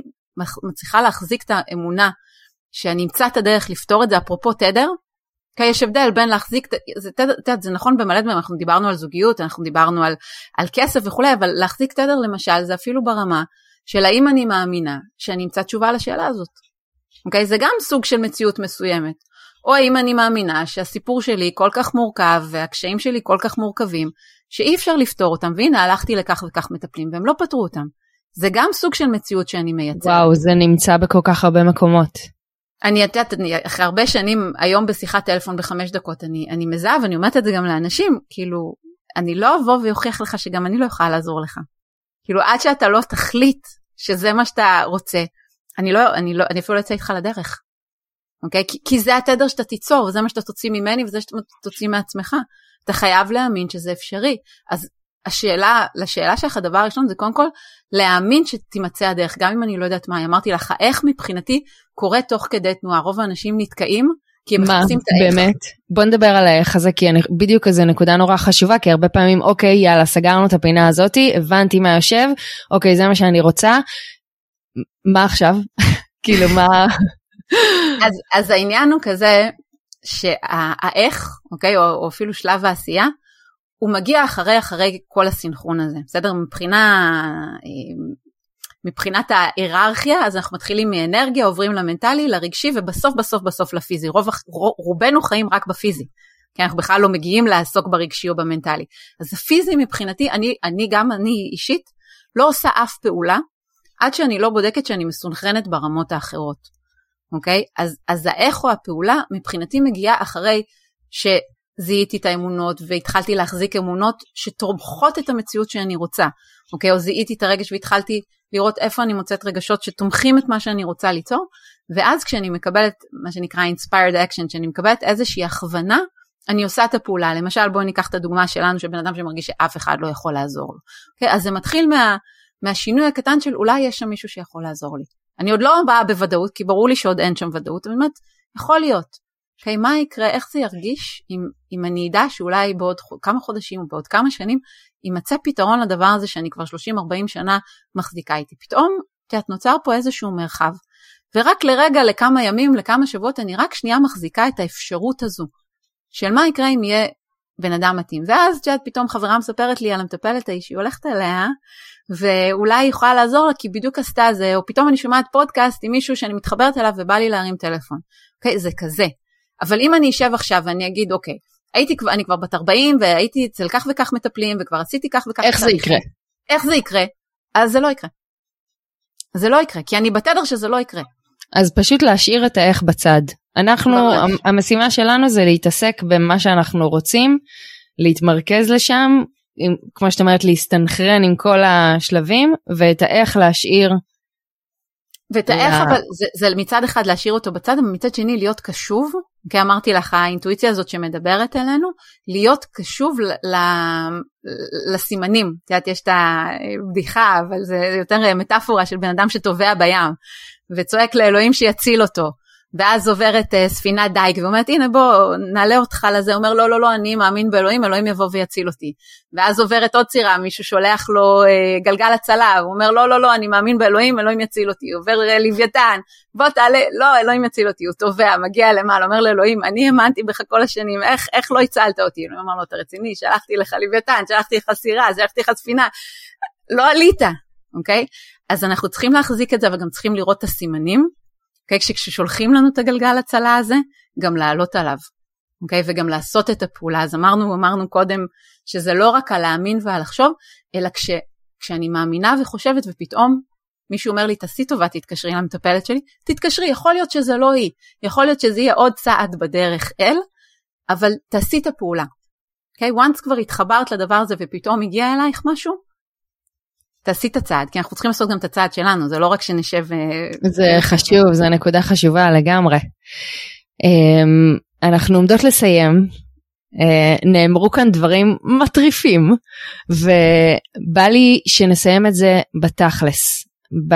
מצליחה להחזיק את האמונה שאני אמצא את הדרך לפתור את זה, אפרופו תדר, כי יש הבדל בין להחזיק, זה, זה, זה נכון במלא דברים, אנחנו דיברנו על זוגיות, אנחנו דיברנו על, על כסף וכולי, אבל להחזיק תדר למשל זה אפילו ברמה של האם אני מאמינה שאני אמצא תשובה לשאלה הזאת. אוקיי? זה גם סוג של מציאות מסוימת. או האם אני מאמינה שהסיפור שלי כל כך מורכב והקשיים שלי כל כך מורכבים, שאי אפשר לפתור אותם, והנה הלכתי לכך וכך מטפלים והם לא פתרו אותם. זה גם סוג של מציאות שאני מייצרת. וואו, זה נמצא בכל כך הרבה מקומות. אני יודעת, אחרי הרבה שנים, היום בשיחת טלפון בחמש דקות, אני, אני מזהה ואני אומרת את זה גם לאנשים, כאילו, אני לא אבוא ואוכיח לך שגם אני לא יכולה לעזור לך. כאילו, עד שאתה לא תחליט שזה מה שאתה רוצה, אני לא, אני לא, אני אפילו לא אצא איתך לדרך. אוקיי? כי, כי זה התדר שאתה תיצור, וזה מה שאתה תוציא ממני וזה שאתה תוציא מעצמך. אתה חייב להאמין שזה אפשרי. אז השאלה, לשאלה שלך, הדבר הראשון זה קודם כל להאמין שתימצא הדרך, גם אם אני לא יודעת מה, אמרתי לך, איך מבחינתי קורה תוך כדי תנועה, רוב האנשים נתקעים. כי הם מחפשים את האיך. באמת? בוא נדבר על האיך הזה, כי אני, בדיוק איזה נקודה נורא חשובה, כי הרבה פעמים, אוקיי, יאללה, סגרנו את הפינה הזאתי, הבנתי מה יושב, אוקיי, זה מה שאני רוצה, מה עכשיו? כאילו, מה... אז, אז העניין הוא כזה, שהאיך, אוקיי, או, או אפילו שלב העשייה, הוא מגיע אחרי אחרי כל הסינכרון הזה, בסדר? מבחינה, מבחינת ההיררכיה, אז אנחנו מתחילים מאנרגיה, עוברים למנטלי, לרגשי, ובסוף בסוף בסוף לפיזי. רוב, רובנו חיים רק בפיזי, כי אנחנו בכלל לא מגיעים לעסוק ברגשי או במנטלי. אז הפיזי מבחינתי, אני, אני גם אני אישית, לא עושה אף פעולה עד שאני לא בודקת שאני מסונכרנת ברמות האחרות, אוקיי? אז, אז האיך או הפעולה מבחינתי מגיעה אחרי שזיהיתי את האמונות והתחלתי להחזיק אמונות שתומכות את המציאות שאני רוצה, אוקיי? או זיהיתי את הרגש והתחלתי לראות איפה אני מוצאת רגשות שתומכים את מה שאני רוצה ליצור, ואז כשאני מקבלת מה שנקרא inspired action, כשאני מקבלת איזושהי הכוונה, אני עושה את הפעולה. למשל בואי ניקח את הדוגמה שלנו של בן אדם שמרגיש שאף אחד לא יכול לעזור לו. אוקיי? אז זה מתחיל מה, מהשינוי הקטן של אולי יש שם מישהו שיכול לעזור לי. אני עוד לא באה בוודאות, כי ברור לי שעוד אין שם ודאות, אבל באמת, יכול להיות. Okay, אוקיי? מה יקרה, איך זה ירגיש אם, אם אני אדע שאולי בעוד כמה חודשים או בעוד כמה שנים יימצא פתרון לדבר הזה שאני כבר 30-40 שנה מחזיקה איתי. פתאום, את יודעת, נוצר פה איזשהו מרחב. ורק לרגע, לכמה ימים, לכמה שבועות, אני רק שנייה מחזיקה את האפשרות הזו של מה יקרה אם יהיה בן אדם מתאים. ואז, את יודעת, פתאום חברה מספרת לי על המטפלת ההיא שהיא הולכת אליה, ואולי היא יכולה לעזור לה כי בדיוק עשתה זה, או פתאום אני שומעת פודקאסט עם מישהו שאני מתחברת אליו ובא לי להרים טלפון. אוקיי, okay, זה כזה. אבל אם אני אשב עכשיו ואני אגיד, אוקיי, הייתי אני כבר בת 40 והייתי אצל כך וכך מטפלים וכבר עשיתי כך וכך. איך זה יקרה? איך זה יקרה? אז זה לא יקרה. זה לא יקרה, כי אני בתדר שזה לא יקרה. אז פשוט להשאיר את האיך בצד. אנחנו, המשימה שלנו זה להתעסק במה שאנחנו רוצים, להתמרכז לשם, עם, כמו שאת אומרת, להסתנכרן עם כל השלבים, ואת האיך להשאיר. ואת האיך, לה... אבל זה, זה מצד אחד להשאיר אותו בצד, אבל מצד שני להיות קשוב כי אמרתי לך, האינטואיציה הזאת שמדברת אלינו, להיות קשוב ל- לסימנים. את יודעת, יש את הבדיחה, אבל זה יותר מטאפורה של בן אדם שטובע בים, וצועק לאלוהים שיציל אותו. ואז עוברת uh, ספינת דייג ואומרת הנה בוא נעלה אותך לזה, אומר לא לא לא אני מאמין באלוהים, אלוהים יבוא ויציל אותי. ואז עוברת עוד צירה, מישהו שולח לו uh, גלגל הצלה, הוא אומר לא לא לא אני מאמין באלוהים, אלוהים יציל אותי. עובר uh, לוויתן, בוא תעלה, לא אלוהים יציל אותי, הוא טובע, מגיע למעלה, אומר לאלוהים אני האמנתי בך כל השנים, איך, איך לא הצלת אותי? הוא אומר לו אתה רציני, שלחתי לך לוויתן, שלחתי לך סירה, שלחתי לך ספינה, לא עלית, אוקיי? אז אנחנו צריכים להחזיק את זה וגם צריכים לראות את הסימנים. אוקיי? כששולחים לנו את הגלגל הצלה הזה, גם לעלות עליו, אוקיי? וגם לעשות את הפעולה. אז אמרנו, אמרנו קודם שזה לא רק על להאמין ועל לחשוב, אלא כש, כשאני מאמינה וחושבת ופתאום מישהו אומר לי, תעשי טובה, תתקשרי למטפלת שלי, תתקשרי, יכול להיות שזה לא היא, יכול להיות שזה יהיה עוד צעד בדרך אל, אבל תעשי את הפעולה. אוקיי? Okay? once כבר התחברת לדבר הזה ופתאום הגיע אלייך משהו, תעשי את הצעד, כי אנחנו צריכים לעשות גם את הצעד שלנו, זה לא רק שנשב... אה, זה חשוב, זו נקודה חשובה לגמרי. אמ, אנחנו עומדות לסיים, אה, נאמרו כאן דברים מטריפים, ובא לי שנסיים את זה בתכלס. ב...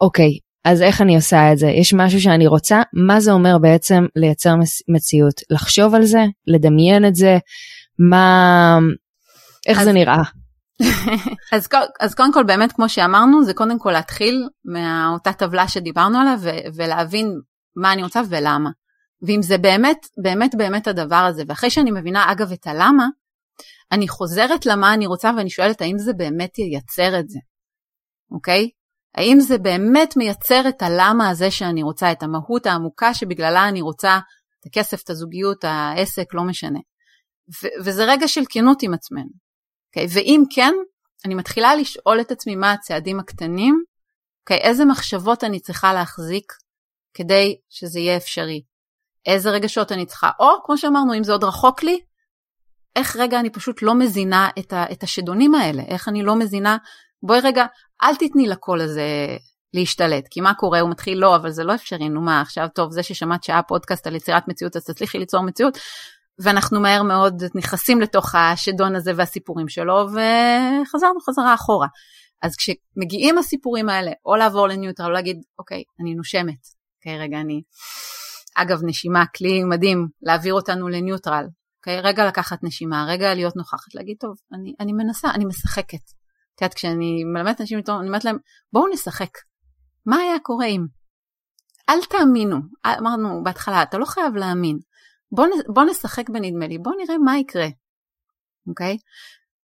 אוקיי, אז איך אני עושה את זה? יש משהו שאני רוצה, מה זה אומר בעצם לייצר מציאות? לחשוב על זה? לדמיין את זה? מה... איך אז... זה נראה? אז, אז קודם כל באמת כמו שאמרנו זה קודם כל להתחיל מאותה טבלה שדיברנו עליה ו- ולהבין מה אני רוצה ולמה. ואם זה באמת באמת באמת הדבר הזה ואחרי שאני מבינה אגב את הלמה אני חוזרת למה אני רוצה ואני שואלת האם זה באמת ייצר את זה, אוקיי? האם זה באמת מייצר את הלמה הזה שאני רוצה, את המהות העמוקה שבגללה אני רוצה את הכסף, את הזוגיות, העסק, לא משנה. ו- וזה רגע של כנות עם עצמנו. אוקיי? ואם כן, אני מתחילה לשאול את עצמי מה הצעדים הקטנים, אוקיי? איזה מחשבות אני צריכה להחזיק כדי שזה יהיה אפשרי, איזה רגשות אני צריכה, או כמו שאמרנו, אם זה עוד רחוק לי, איך רגע אני פשוט לא מזינה את, ה, את השדונים האלה, איך אני לא מזינה, בואי רגע, אל תתני לקול הזה להשתלט. כי מה קורה? הוא מתחיל, לא, אבל זה לא אפשרי, נו מה, עכשיו, טוב, זה ששמעת שעה פודקאסט על יצירת מציאות, אז תצליחי ליצור מציאות. ואנחנו מהר מאוד נכנסים לתוך השדון הזה והסיפורים שלו, וחזרנו חזרה אחורה. אז כשמגיעים הסיפורים האלה, או לעבור לניוטרל, או להגיד, אוקיי, אני נושמת. אוקיי, רגע, אני... אגב, נשימה, כלי מדהים להעביר אותנו לניוטרל. אוקיי, רגע לקחת נשימה, רגע להיות נוכחת, להגיד, טוב, אני, אני מנסה, אני משחקת. את יודעת, כשאני מלמדת אנשים אני אומרת להם, בואו נשחק. מה היה קורה אם? אל תאמינו. אמרנו בהתחלה, אתה לא חייב להאמין. בוא, בוא נשחק בנדמה לי, בוא נראה מה יקרה. אוקיי?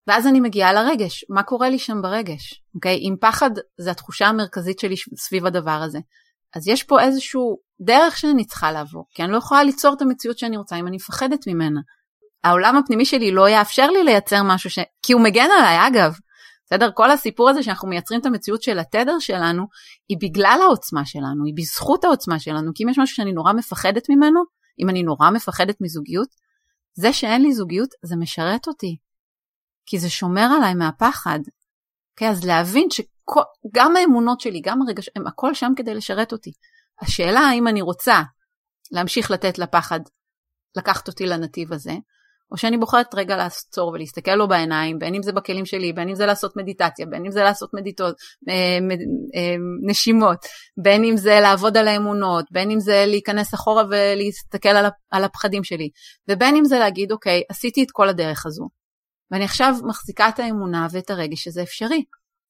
ואז אני מגיעה לרגש, מה קורה לי שם ברגש, אוקיי? אם פחד זה התחושה המרכזית שלי סביב הדבר הזה. אז יש פה איזשהו דרך שאני צריכה לעבור, כי אני לא יכולה ליצור את המציאות שאני רוצה אם אני מפחדת ממנה. העולם הפנימי שלי לא יאפשר לי לייצר משהו ש... כי הוא מגן עליי, אגב. בסדר? כל הסיפור הזה שאנחנו מייצרים את המציאות של התדר שלנו, היא בגלל העוצמה שלנו, היא בזכות העוצמה שלנו, כי אם יש משהו שאני נורא מפחדת ממנו, אם אני נורא מפחדת מזוגיות, זה שאין לי זוגיות זה משרת אותי, כי זה שומר עליי מהפחד. Okay, אוקיי? אז להבין שגם האמונות שלי, גם הרגש, הם הכל שם כדי לשרת אותי. השאלה האם אני רוצה להמשיך לתת לפחד לקחת אותי לנתיב הזה, או שאני בוחרת רגע לעצור ולהסתכל לו בעיניים, בין אם זה בכלים שלי, בין אם זה לעשות מדיטציה, בין אם זה לעשות מדיטות, אה, אה, נשימות, בין אם זה לעבוד על האמונות, בין אם זה להיכנס אחורה ולהסתכל על הפחדים שלי, ובין אם זה להגיד, אוקיי, עשיתי את כל הדרך הזו, ואני עכשיו מחזיקה את האמונה ואת הרגש שזה אפשרי.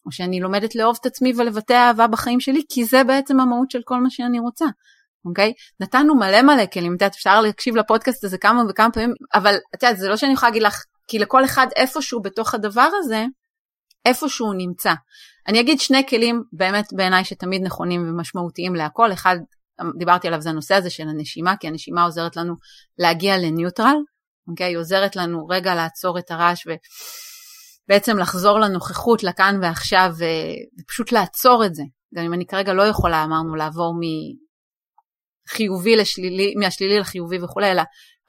או שאני לומדת לאהוב את עצמי ולבטא אהבה בחיים שלי, כי זה בעצם המהות של כל מה שאני רוצה. אוקיי? נתנו מלא מלא כלים, את יודעת, אפשר להקשיב לפודקאסט הזה כמה וכמה פעמים, אבל את יודעת, זה לא שאני יכולה להגיד לך, כי לכל אחד איפשהו בתוך הדבר הזה, איפשהו הוא נמצא. אני אגיד שני כלים באמת בעיניי שתמיד נכונים ומשמעותיים להכל, אחד, דיברתי עליו, זה הנושא הזה של הנשימה, כי הנשימה עוזרת לנו להגיע לניוטרל, אוקיי? היא עוזרת לנו רגע לעצור את הרעש ובעצם לחזור לנוכחות, לכאן ועכשיו, ופשוט לעצור את זה. גם אם אני כרגע לא יכולה, אמרנו, לעבור מחיובי לשלילי, מהשלילי לחיובי וכולי, אלא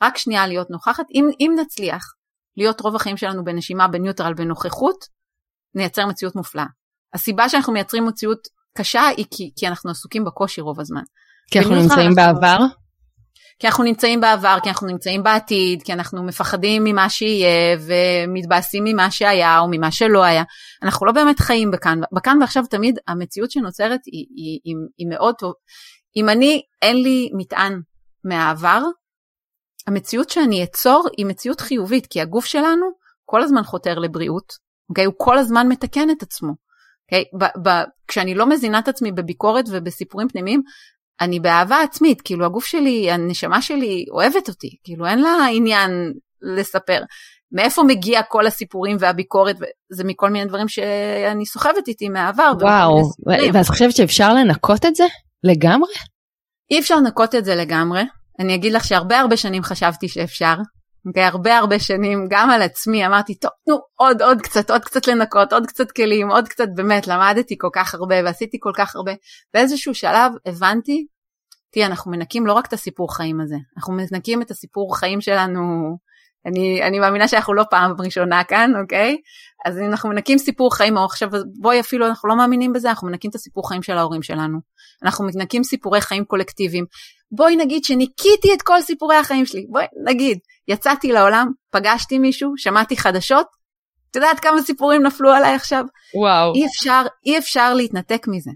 רק שנייה להיות נוכחת. אם, אם נצליח להיות רוב החיים שלנו בנשימה, בניוטרל, בנוכחות, נייצר מציאות מופלאה. הסיבה שאנחנו מייצרים מציאות קשה היא כי, כי אנחנו עסוקים בקושי רוב הזמן. כי אנחנו נמצאים בעבר? כי אנחנו נמצאים בעבר, כי אנחנו נמצאים בעתיד, כי אנחנו מפחדים ממה שיהיה ומתבאסים ממה שהיה או ממה שלא היה. אנחנו לא באמת חיים בכאן, בכאן ועכשיו תמיד המציאות שנוצרת היא, היא, היא, היא מאוד טוב. אם אני, אין לי מטען מהעבר, המציאות שאני אצור היא מציאות חיובית, כי הגוף שלנו כל הזמן חותר לבריאות, אוקיי? הוא כל הזמן מתקן את עצמו. אוקיי? ב- ב- כשאני לא מזינה את עצמי בביקורת ובסיפורים פנימיים, אני באהבה עצמית, כאילו הגוף שלי, הנשמה שלי אוהבת אותי, כאילו אין לה עניין לספר. מאיפה מגיע כל הסיפורים והביקורת, זה מכל מיני דברים שאני סוחבת איתי מהעבר. וואו, ואת חושבת שאפשר לנקות את זה לגמרי? אי אפשר לנקות את זה לגמרי. אני אגיד לך שהרבה הרבה שנים חשבתי שאפשר. Okay, אוקיי? הרבה הרבה שנים גם על עצמי אמרתי טוב נו עוד עוד קצת עוד קצת לנקות עוד קצת כלים עוד קצת באמת למדתי כל כך הרבה ועשיתי כל כך הרבה באיזשהו שלב הבנתי תראי אנחנו מנקים לא רק את הסיפור חיים הזה אנחנו מנקים את הסיפור חיים שלנו אני, אני מאמינה שאנחנו לא פעם ראשונה כאן אוקיי אז אנחנו מנקים סיפור חיים או עכשיו בואי אפילו אנחנו לא מאמינים בזה אנחנו מנקים את הסיפור חיים של ההורים שלנו אנחנו מנקים סיפורי חיים קולקטיביים בואי נגיד שניקיתי את כל סיפורי החיים שלי בואי נגיד יצאתי לעולם, פגשתי מישהו, שמעתי חדשות, את יודעת כמה סיפורים נפלו עליי עכשיו? וואו. אי אפשר, אי אפשר להתנתק מזה.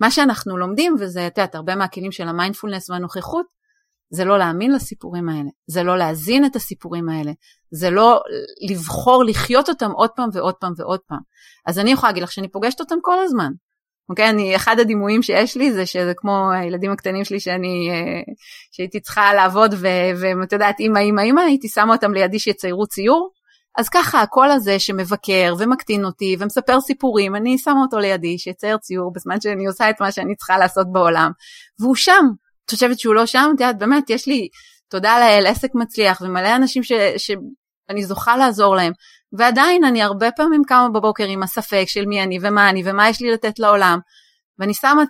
מה שאנחנו לומדים, וזה, את יודעת, הרבה מהכלים של המיינדפולנס והנוכחות, זה לא להאמין לסיפורים האלה, זה לא להזין את הסיפורים האלה, זה לא לבחור לחיות אותם עוד פעם ועוד פעם ועוד פעם. אז אני יכולה להגיד לך שאני פוגשת אותם כל הזמן. אוקיי, אני, אחד הדימויים שיש לי זה שזה כמו הילדים הקטנים שלי שאני, אה, שהייתי צריכה לעבוד ואת יודעת, אמא, אמא, אמא, הייתי שמה אותם לידי שיציירו ציור. אז ככה הקול הזה שמבקר ומקטין אותי ומספר סיפורים, אני שמה אותו לידי שיצייר ציור בזמן שאני עושה את מה שאני צריכה לעשות בעולם, והוא שם. את חושבת שהוא לא שם? את יודעת, באמת, יש לי, תודה לאל, עסק מצליח ומלא אנשים ש, שאני זוכה לעזור להם. ועדיין אני הרבה פעמים קמה בבוקר עם הספק של מי אני ומה אני ומה יש לי לתת לעולם, ואני שמה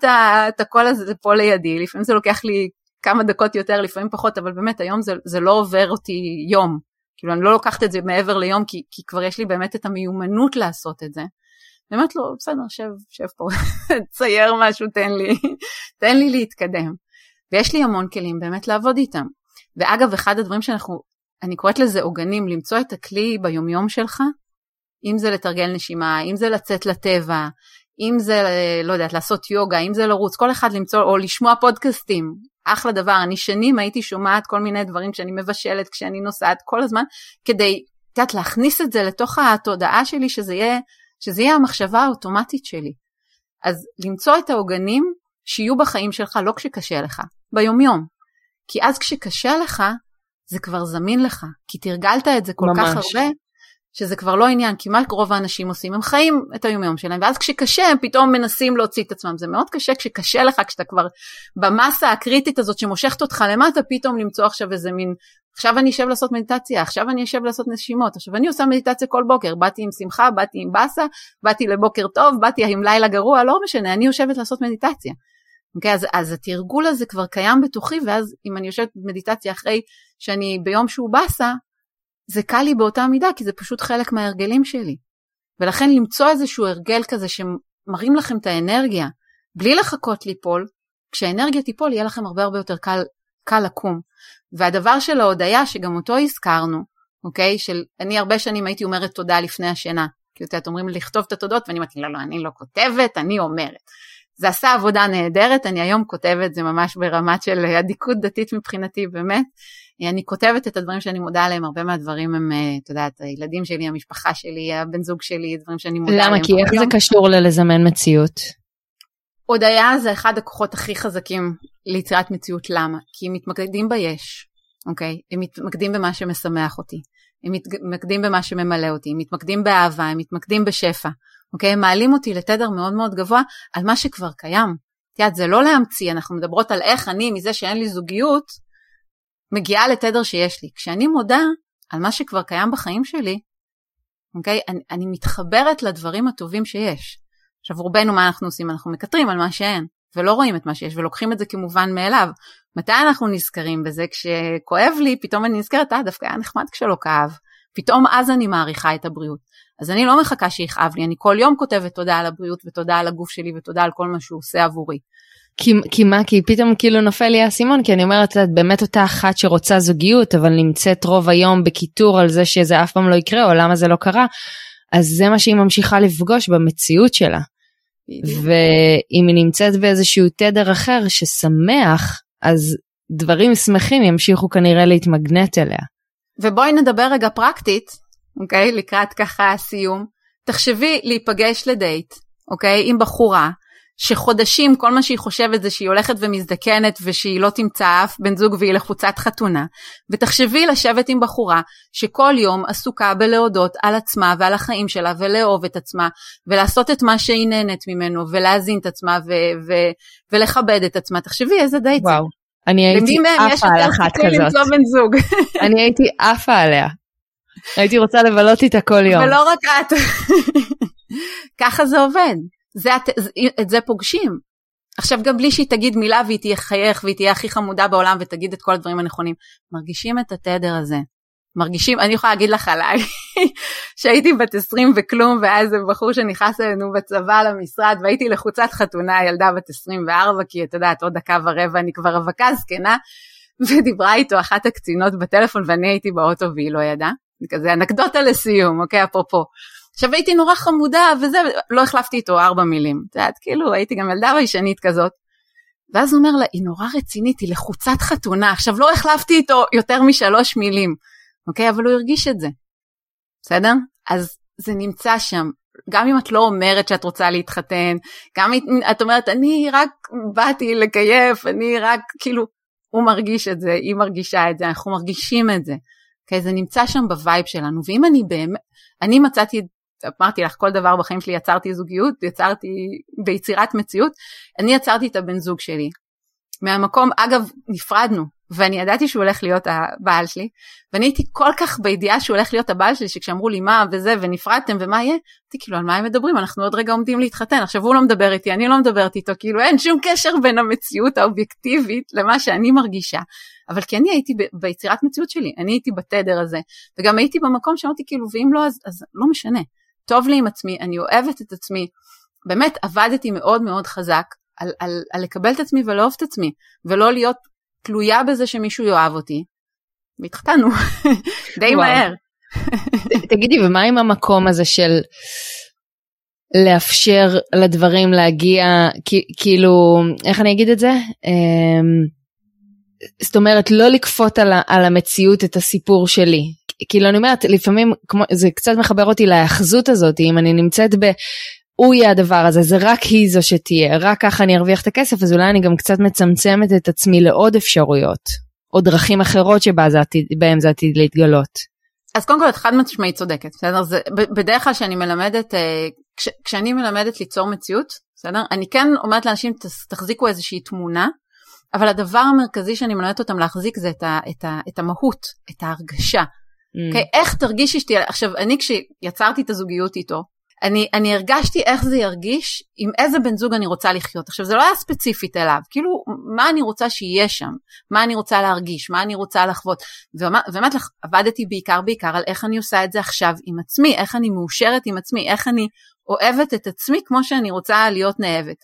את הקול הזה פה לידי, לפעמים זה לוקח לי כמה דקות יותר, לפעמים פחות, אבל באמת היום זה, זה לא עובר אותי יום. כאילו אני לא לוקחת את זה מעבר ליום, כי, כי כבר יש לי באמת את המיומנות לעשות את זה. אני אומרת לו, בסדר, שב, שב פה, צייר משהו, תן לי, תן לי להתקדם. ויש לי המון כלים באמת לעבוד איתם. ואגב, אחד הדברים שאנחנו, אני קוראת לזה עוגנים, למצוא את הכלי ביומיום שלך, אם זה לתרגל נשימה, אם זה לצאת לטבע, אם זה, לא יודעת, לעשות יוגה, אם זה לרוץ, כל אחד למצוא, או לשמוע פודקאסטים, אחלה דבר. אני שנים הייתי שומעת כל מיני דברים כשאני מבשלת, כשאני נוסעת, כל הזמן, כדי, את יודעת, להכניס את זה לתוך התודעה שלי, שזה יהיה, שזה יהיה המחשבה האוטומטית שלי. אז למצוא את העוגנים שיהיו בחיים שלך לא כשקשה לך, ביומיום. כי אז כשקשה לך, זה כבר זמין לך, כי תרגלת את זה כל ממש. כך הרבה, שזה כבר לא עניין, כי מה רוב האנשים עושים? הם חיים את היומיום שלהם, ואז כשקשה הם פתאום מנסים להוציא את עצמם. זה מאוד קשה כשקשה לך, כשאתה כבר במסה הקריטית הזאת שמושכת אותך למטה, פתאום למצוא עכשיו איזה מין, עכשיו אני אשב לעשות מדיטציה, עכשיו אני אשב לעשות נשימות, עכשיו אני עושה מדיטציה כל בוקר, באתי עם שמחה, באתי עם באסה, באתי לבוקר טוב, באתי עם לילה גרוע, לא משנה, אני יושבת לעשות מדיטציה. אוקיי, אז, אז התרגול הזה כבר קיים בתוכי, ואז אם אני יושבת במדיטציה אחרי שאני ביום שהוא באסה, זה קל לי באותה מידה, כי זה פשוט חלק מההרגלים שלי. ולכן למצוא איזשהו הרגל כזה שמראים לכם את האנרגיה, בלי לחכות ליפול, כשהאנרגיה תיפול יהיה לכם הרבה הרבה יותר קל, קל לקום. והדבר של ההודיה, שגם אותו הזכרנו, אוקיי? של אני הרבה שנים הייתי אומרת תודה לפני השינה. כי את יודעת, אומרים לכתוב את התודות, ואני אמרתי, לא, לא, אני לא כותבת, אני אומרת. זה עשה עבודה נהדרת, אני היום כותבת, זה ממש ברמת של אדיקות דתית מבחינתי, באמת. אני כותבת את הדברים שאני מודה עליהם, הרבה מהדברים הם, אה, את יודעת, הילדים שלי, המשפחה שלי, הבן זוג שלי, דברים שאני מודה עליהם. למה? כי איך זה קשור ללזמן מציאות? הודיה זה אחד הכוחות הכי חזקים ליצירת מציאות, למה? כי הם מתמקדים ביש, אוקיי? הם מתמקדים במה שמשמח אותי, הם מתמקדים במה שממלא אותי, הם מתמקדים באהבה, הם מתמקדים בשפע, אוקיי? הם מעלים אותי לתדר מאוד מאוד גבוה על מה שכבר קיים. את יודעת, זה לא להמציא, אנחנו מדברות על איך אני, מזה שאין לי זוגיות, מגיעה לתדר שיש לי. כשאני מודה על מה שכבר קיים בחיים שלי, אוקיי? אני, אני מתחברת לדברים הטובים שיש. עכשיו רובנו מה אנחנו עושים? אנחנו מקטרים על מה שאין, ולא רואים את מה שיש, ולוקחים את זה כמובן מאליו. מתי אנחנו נזכרים בזה? כשכואב לי, פתאום אני נזכרת, אה, דווקא היה נחמד כשלא כאב. פתאום אז אני מעריכה את הבריאות. אז אני לא מחכה שיכאב לי, אני כל יום כותבת תודה על הבריאות ותודה על הגוף שלי ותודה על כל מה שהוא עושה עבורי. כי, כי מה? כי פתאום כאילו נופל לי האסימון, כי אני אומרת, את באמת אותה אחת שרוצה זוגיות, אבל נמצאת רוב היום בקיטור על זה שזה אף פעם לא יקרה, או למה זה לא קרה, אז זה מה שהיא ממשיכה לפגוש במציאות שלה. ואם היא נמצאת באיזשהו תדר אחר ששמח, אז דברים שמחים ימשיכו כנראה להתמגנט אליה. ובואי נדבר רגע פרקטית, אוקיי? לקראת ככה סיום. תחשבי להיפגש לדייט, אוקיי? עם בחורה שחודשים כל מה שהיא חושבת זה שהיא הולכת ומזדקנת ושהיא לא תמצא אף בן זוג והיא לחוצת חתונה. ותחשבי לשבת עם בחורה שכל יום עסוקה בלהודות על עצמה ועל החיים שלה ולאהוב את עצמה ולעשות את מה שהיא נהנית ממנו ולהזין את עצמה ו- ו- ולכבד את עצמה. תחשבי איזה דייט. וואו, אני הייתי עפה על אחת כזאת. אני הייתי עפה עליה. הייתי רוצה לבלות איתה כל יום. ולא רק את. ככה זה עובד. זה, את זה פוגשים. עכשיו גם בלי שהיא תגיד מילה והיא תהיה חייך והיא תהיה הכי חמודה בעולם ותגיד את כל הדברים הנכונים, מרגישים את התדר הזה. מרגישים, אני יכולה להגיד לך עליי, שהייתי בת 20 וכלום, ואז בחור שנכנס אלינו בצבא למשרד, והייתי לחוצת חתונה, ילדה בת 24, כי את יודעת, עוד דקה ורבע אני כבר רווקה זקנה, ודיברה איתו אחת הקצינות בטלפון, ואני הייתי באוטו והיא לא ידעה. זה כזה אנקדוטה לסיום, אוקיי, אפרופו. עכשיו הייתי נורא חמודה וזה, לא החלפתי איתו ארבע מילים. את יודעת, כאילו הייתי גם ילדה ביישנית כזאת. ואז הוא אומר לה, היא נורא רצינית, היא לחוצת חתונה. עכשיו לא החלפתי איתו יותר משלוש מילים, אוקיי? אבל הוא הרגיש את זה. בסדר? אז זה נמצא שם. גם אם את לא אומרת שאת רוצה להתחתן, גם אם את אומרת, אני רק באתי לכיף, אני רק, כאילו, הוא מרגיש את זה, היא מרגישה את זה, אנחנו מרגישים את זה. אוקיי? זה נמצא שם ב vibe שלנו, ואם אני באמת, אני מצאתי אמרתי לך, כל דבר בחיים שלי יצרתי זוגיות, יצרתי ביצירת מציאות, אני יצרתי את הבן זוג שלי. מהמקום, אגב, נפרדנו, ואני ידעתי שהוא הולך להיות הבעל שלי, ואני הייתי כל כך בידיעה שהוא הולך להיות הבעל שלי, שכשאמרו לי מה וזה, ונפרדתם ומה יהיה, הייתי כאילו, על מה הם מדברים? אנחנו עוד רגע עומדים להתחתן, עכשיו הוא לא מדבר איתי, אני לא מדברת איתו, כאילו אין שום קשר בין המציאות האובייקטיבית למה שאני מרגישה. אבל כי אני הייתי ביצירת מציאות שלי, אני הייתי בתדר הזה, וגם הייתי במקום שאמרתי כאילו, ואם לא, אז, אז לא משנה. טוב לי עם עצמי, אני אוהבת את עצמי. באמת עבדתי מאוד מאוד חזק על, על, על לקבל את עצמי ולאהוב את עצמי, ולא להיות תלויה בזה שמישהו יאהב אותי. והתחתנו, די. מהר. תגידי, ומה עם המקום הזה של לאפשר לדברים להגיע, כאילו, איך אני אגיד את זה? אמ, זאת אומרת, לא לכפות על, על המציאות את הסיפור שלי. כאילו, אני אומרת, לפעמים, כמו, זה קצת מחבר אותי להאחזות הזאת, אם אני נמצאת ב... הוא יהיה הדבר הזה, זה רק היא זו שתהיה, רק ככה אני ארוויח את הכסף, אז אולי אני גם קצת מצמצמת את עצמי לעוד אפשרויות, או דרכים אחרות שבהם זה עתיד להתגלות. אז קודם כל את חד משמעית צודקת, בסדר? זה, בדרך כלל כשאני מלמדת, אה, כש, כשאני מלמדת ליצור מציאות, בסדר? אני כן אומרת לאנשים, תחזיקו איזושהי תמונה, אבל הדבר המרכזי שאני מלמדת אותם להחזיק זה את, ה, את, ה, את המהות, את ההרגשה. Mm. Okay, אוקיי? איך תרגישי שתהיה, עכשיו אני כשיצרתי את הזוגיות איתו, אני, אני הרגשתי איך זה ירגיש, עם איזה בן זוג אני רוצה לחיות. עכשיו, זה לא היה ספציפית אליו, כאילו, מה אני רוצה שיהיה שם, מה אני רוצה להרגיש, מה אני רוצה לחוות. ובאמת עבדתי בעיקר בעיקר על איך אני עושה את זה עכשיו עם עצמי, איך אני מאושרת עם עצמי, איך אני אוהבת את עצמי כמו שאני רוצה להיות נאהבת.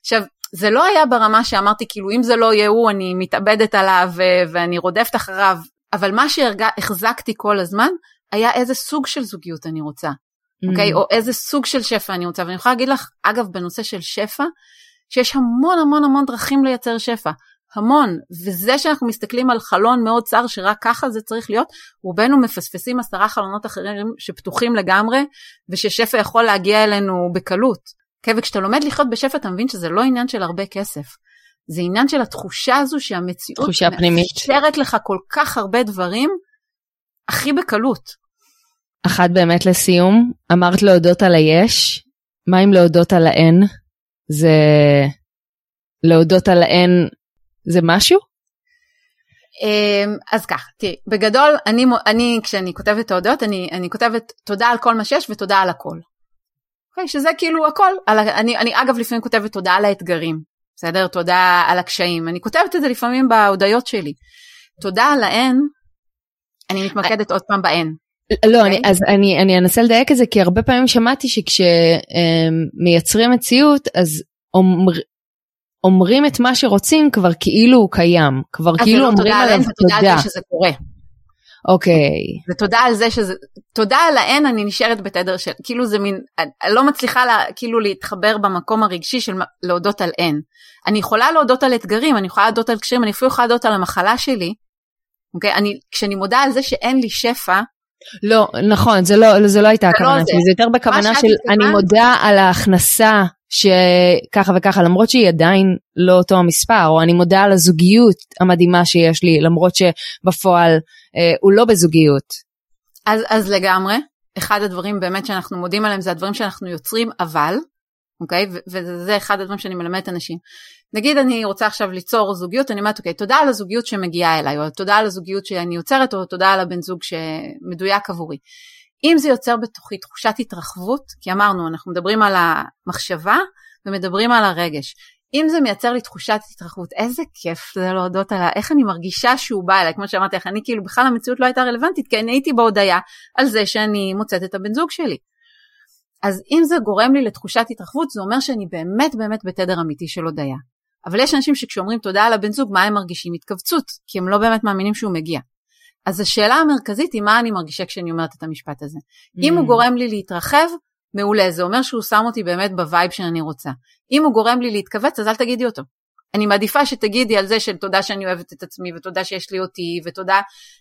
עכשיו, זה לא היה ברמה שאמרתי, כאילו, אם זה לא יהיה הוא, אני מתאבדת עליו ואני רודפת אחריו, אבל מה שהחזקתי כל הזמן, היה איזה סוג של זוגיות אני רוצה. אוקיי? Mm. Okay? או איזה סוג של שפע אני רוצה. ואני יכולה להגיד לך, אגב, בנושא של שפע, שיש המון המון המון דרכים לייצר שפע. המון. וזה שאנחנו מסתכלים על חלון מאוד צר, שרק ככה זה צריך להיות, רובנו מפספסים עשרה חלונות אחרים שפתוחים לגמרי, וששפע יכול להגיע אלינו בקלות. כן, וכשאתה לומד לחיות בשפע, אתה מבין שזה לא עניין של הרבה כסף. זה עניין של התחושה הזו שהמציאות מאפשרת לך כל כך הרבה דברים, הכי בקלות. אחת באמת לסיום, אמרת להודות על היש, מה אם להודות על האין? זה... להודות על האין זה משהו? אמ, אז כך, תראי, בגדול, אני, אני כשאני כותבת תודות, אני, אני כותבת תודה על כל מה שיש ותודה על הכל. Okay, אוקיי? שזה כאילו הכל. על, אני, אני אגב לפעמים כותבת תודה על האתגרים, בסדר? תודה על הקשיים. אני כותבת את זה לפעמים בהודיות שלי. תודה על האין, אני מתמקדת עוד פעם באין. לא, okay. אני, אוקיי? אז אני, אני אנסה לדייק את זה, כי הרבה פעמים שמעתי שכשמייצרים מציאות, אז אומר, אומרים את מה שרוצים כבר כאילו הוא קיים, כבר כאילו לא אומרים עליו תודה. תודה על זה שזה קורה. אוקיי. Okay. ותודה על זה שזה, תודה על האין אני נשארת בתדר של, כאילו זה מין, אני לא מצליחה לה, כאילו להתחבר במקום הרגשי של להודות על אין. אני יכולה להודות על אתגרים, אני יכולה להודות על קשרים, אני אפילו יכולה להודות על המחלה שלי. אוקיי, אני, כשאני מודה על זה שאין לי שפע, לא, נכון, זה לא, זה לא הייתה לא הכוונה שלי, זה יותר בכוונה של אני מודה על ההכנסה שככה וככה, למרות שהיא עדיין לא אותו המספר, או אני מודה על הזוגיות המדהימה שיש לי, למרות שבפועל אה, הוא לא בזוגיות. אז, אז לגמרי, אחד הדברים באמת שאנחנו מודים עליהם זה הדברים שאנחנו יוצרים, אבל, אוקיי? וזה אחד הדברים שאני מלמדת אנשים. נגיד אני רוצה עכשיו ליצור זוגיות, אני אומרת, אוקיי, תודה על הזוגיות שמגיעה אליי, או תודה על הזוגיות שאני יוצרת, או תודה על הבן זוג שמדויק עבורי. אם זה יוצר בתוכי תחושת התרחבות, כי אמרנו, אנחנו מדברים על המחשבה ומדברים על הרגש. אם זה מייצר לי תחושת התרחבות, איזה כיף זה להודות על איך אני מרגישה שהוא בא אליי, כמו שאמרתי לך, אני כאילו בכלל המציאות לא הייתה רלוונטית, כי אני הייתי בהודיה על זה שאני מוצאת את הבן זוג שלי. אז אם זה גורם לי לתחושת התרחבות, זה אומר שאני באמת באמת בתדר אמיתי של הודיה. אבל יש אנשים שכשאומרים תודה על הבן זוג, מה הם מרגישים? התכווצות, כי הם לא באמת מאמינים שהוא מגיע. אז השאלה המרכזית היא מה אני מרגישה כשאני אומרת את המשפט הזה. אממ. אם הוא גורם לי להתרחב, מעולה, זה אומר שהוא שם אותי באמת ב vibe שאני רוצה. אם הוא גורם לי להתכווץ, אז אל תגידי אותו. אני מעדיפה שתגידי על זה של תודה שאני אוהבת את עצמי, ותודה שיש לי אותי, ותודה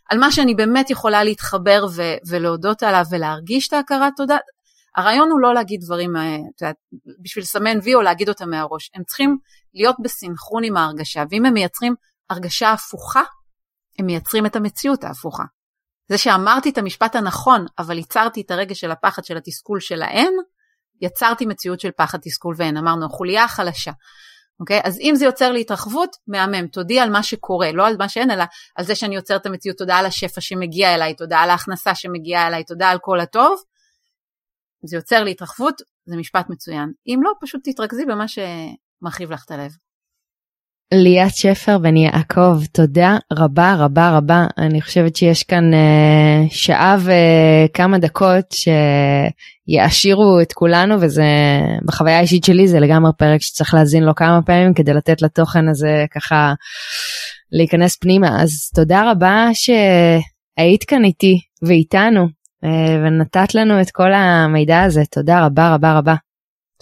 על מה שאני באמת יכולה להתחבר ו- ולהודות עליו ולהרגיש את ההכרת תודה. הרעיון הוא לא להגיד דברים, בשביל לסמן וי או להגיד אותם מהראש, הם צריכים להיות בסינכרון עם ההרגשה, ואם הם מייצרים הרגשה הפוכה, הם מייצרים את המציאות ההפוכה. זה שאמרתי את המשפט הנכון, אבל ייצרתי את הרגש של הפחד של התסכול של האין, יצרתי מציאות של פחד, תסכול ואין. אמרנו, החוליה החלשה. אוקיי? אז אם זה יוצר לי התרחבות, מהמם, תודי על מה שקורה, לא על מה שאין, אלא על זה שאני יוצרת את המציאות, תודה על השפע שמגיע אליי, תודה על ההכנסה שמגיעה אליי, תודה על כל הטוב. זה יוצר לי התרחבות, זה משפט מצוין. אם לא, פשוט תתרכזי במה שמרחיב לך את הלב. ליאת שפר בן יעקב, תודה רבה רבה רבה. אני חושבת שיש כאן אה, שעה וכמה דקות שיעשירו את כולנו, וזה, בחוויה האישית שלי זה לגמרי פרק שצריך להאזין לו כמה פעמים כדי לתת לתוכן הזה ככה להיכנס פנימה. אז תודה רבה שהיית כאן איתי ואיתנו, ונתת לנו את כל המידע הזה. תודה רבה רבה רבה.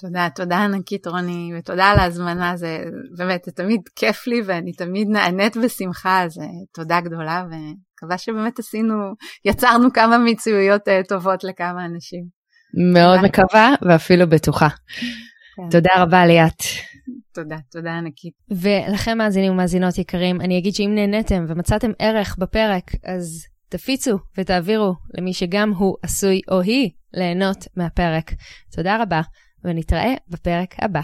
תודה, תודה ענקית רוני, ותודה על ההזמנה, זה באמת, זה תמיד כיף לי ואני תמיד נענית בשמחה, אז תודה גדולה, ומקווה שבאמת עשינו, יצרנו כמה מציאויות uh, טובות לכמה אנשים. מאוד. מקווה ואפילו בטוחה. כן. תודה רבה ליאת. תודה, תודה ענקית. ולכם מאזינים ומאזינות יקרים, אני אגיד שאם נהניתם ומצאתם ערך בפרק, אז תפיצו ותעבירו למי שגם הוא עשוי או היא ליהנות מהפרק. תודה רבה. ונתראה בפרק הבא.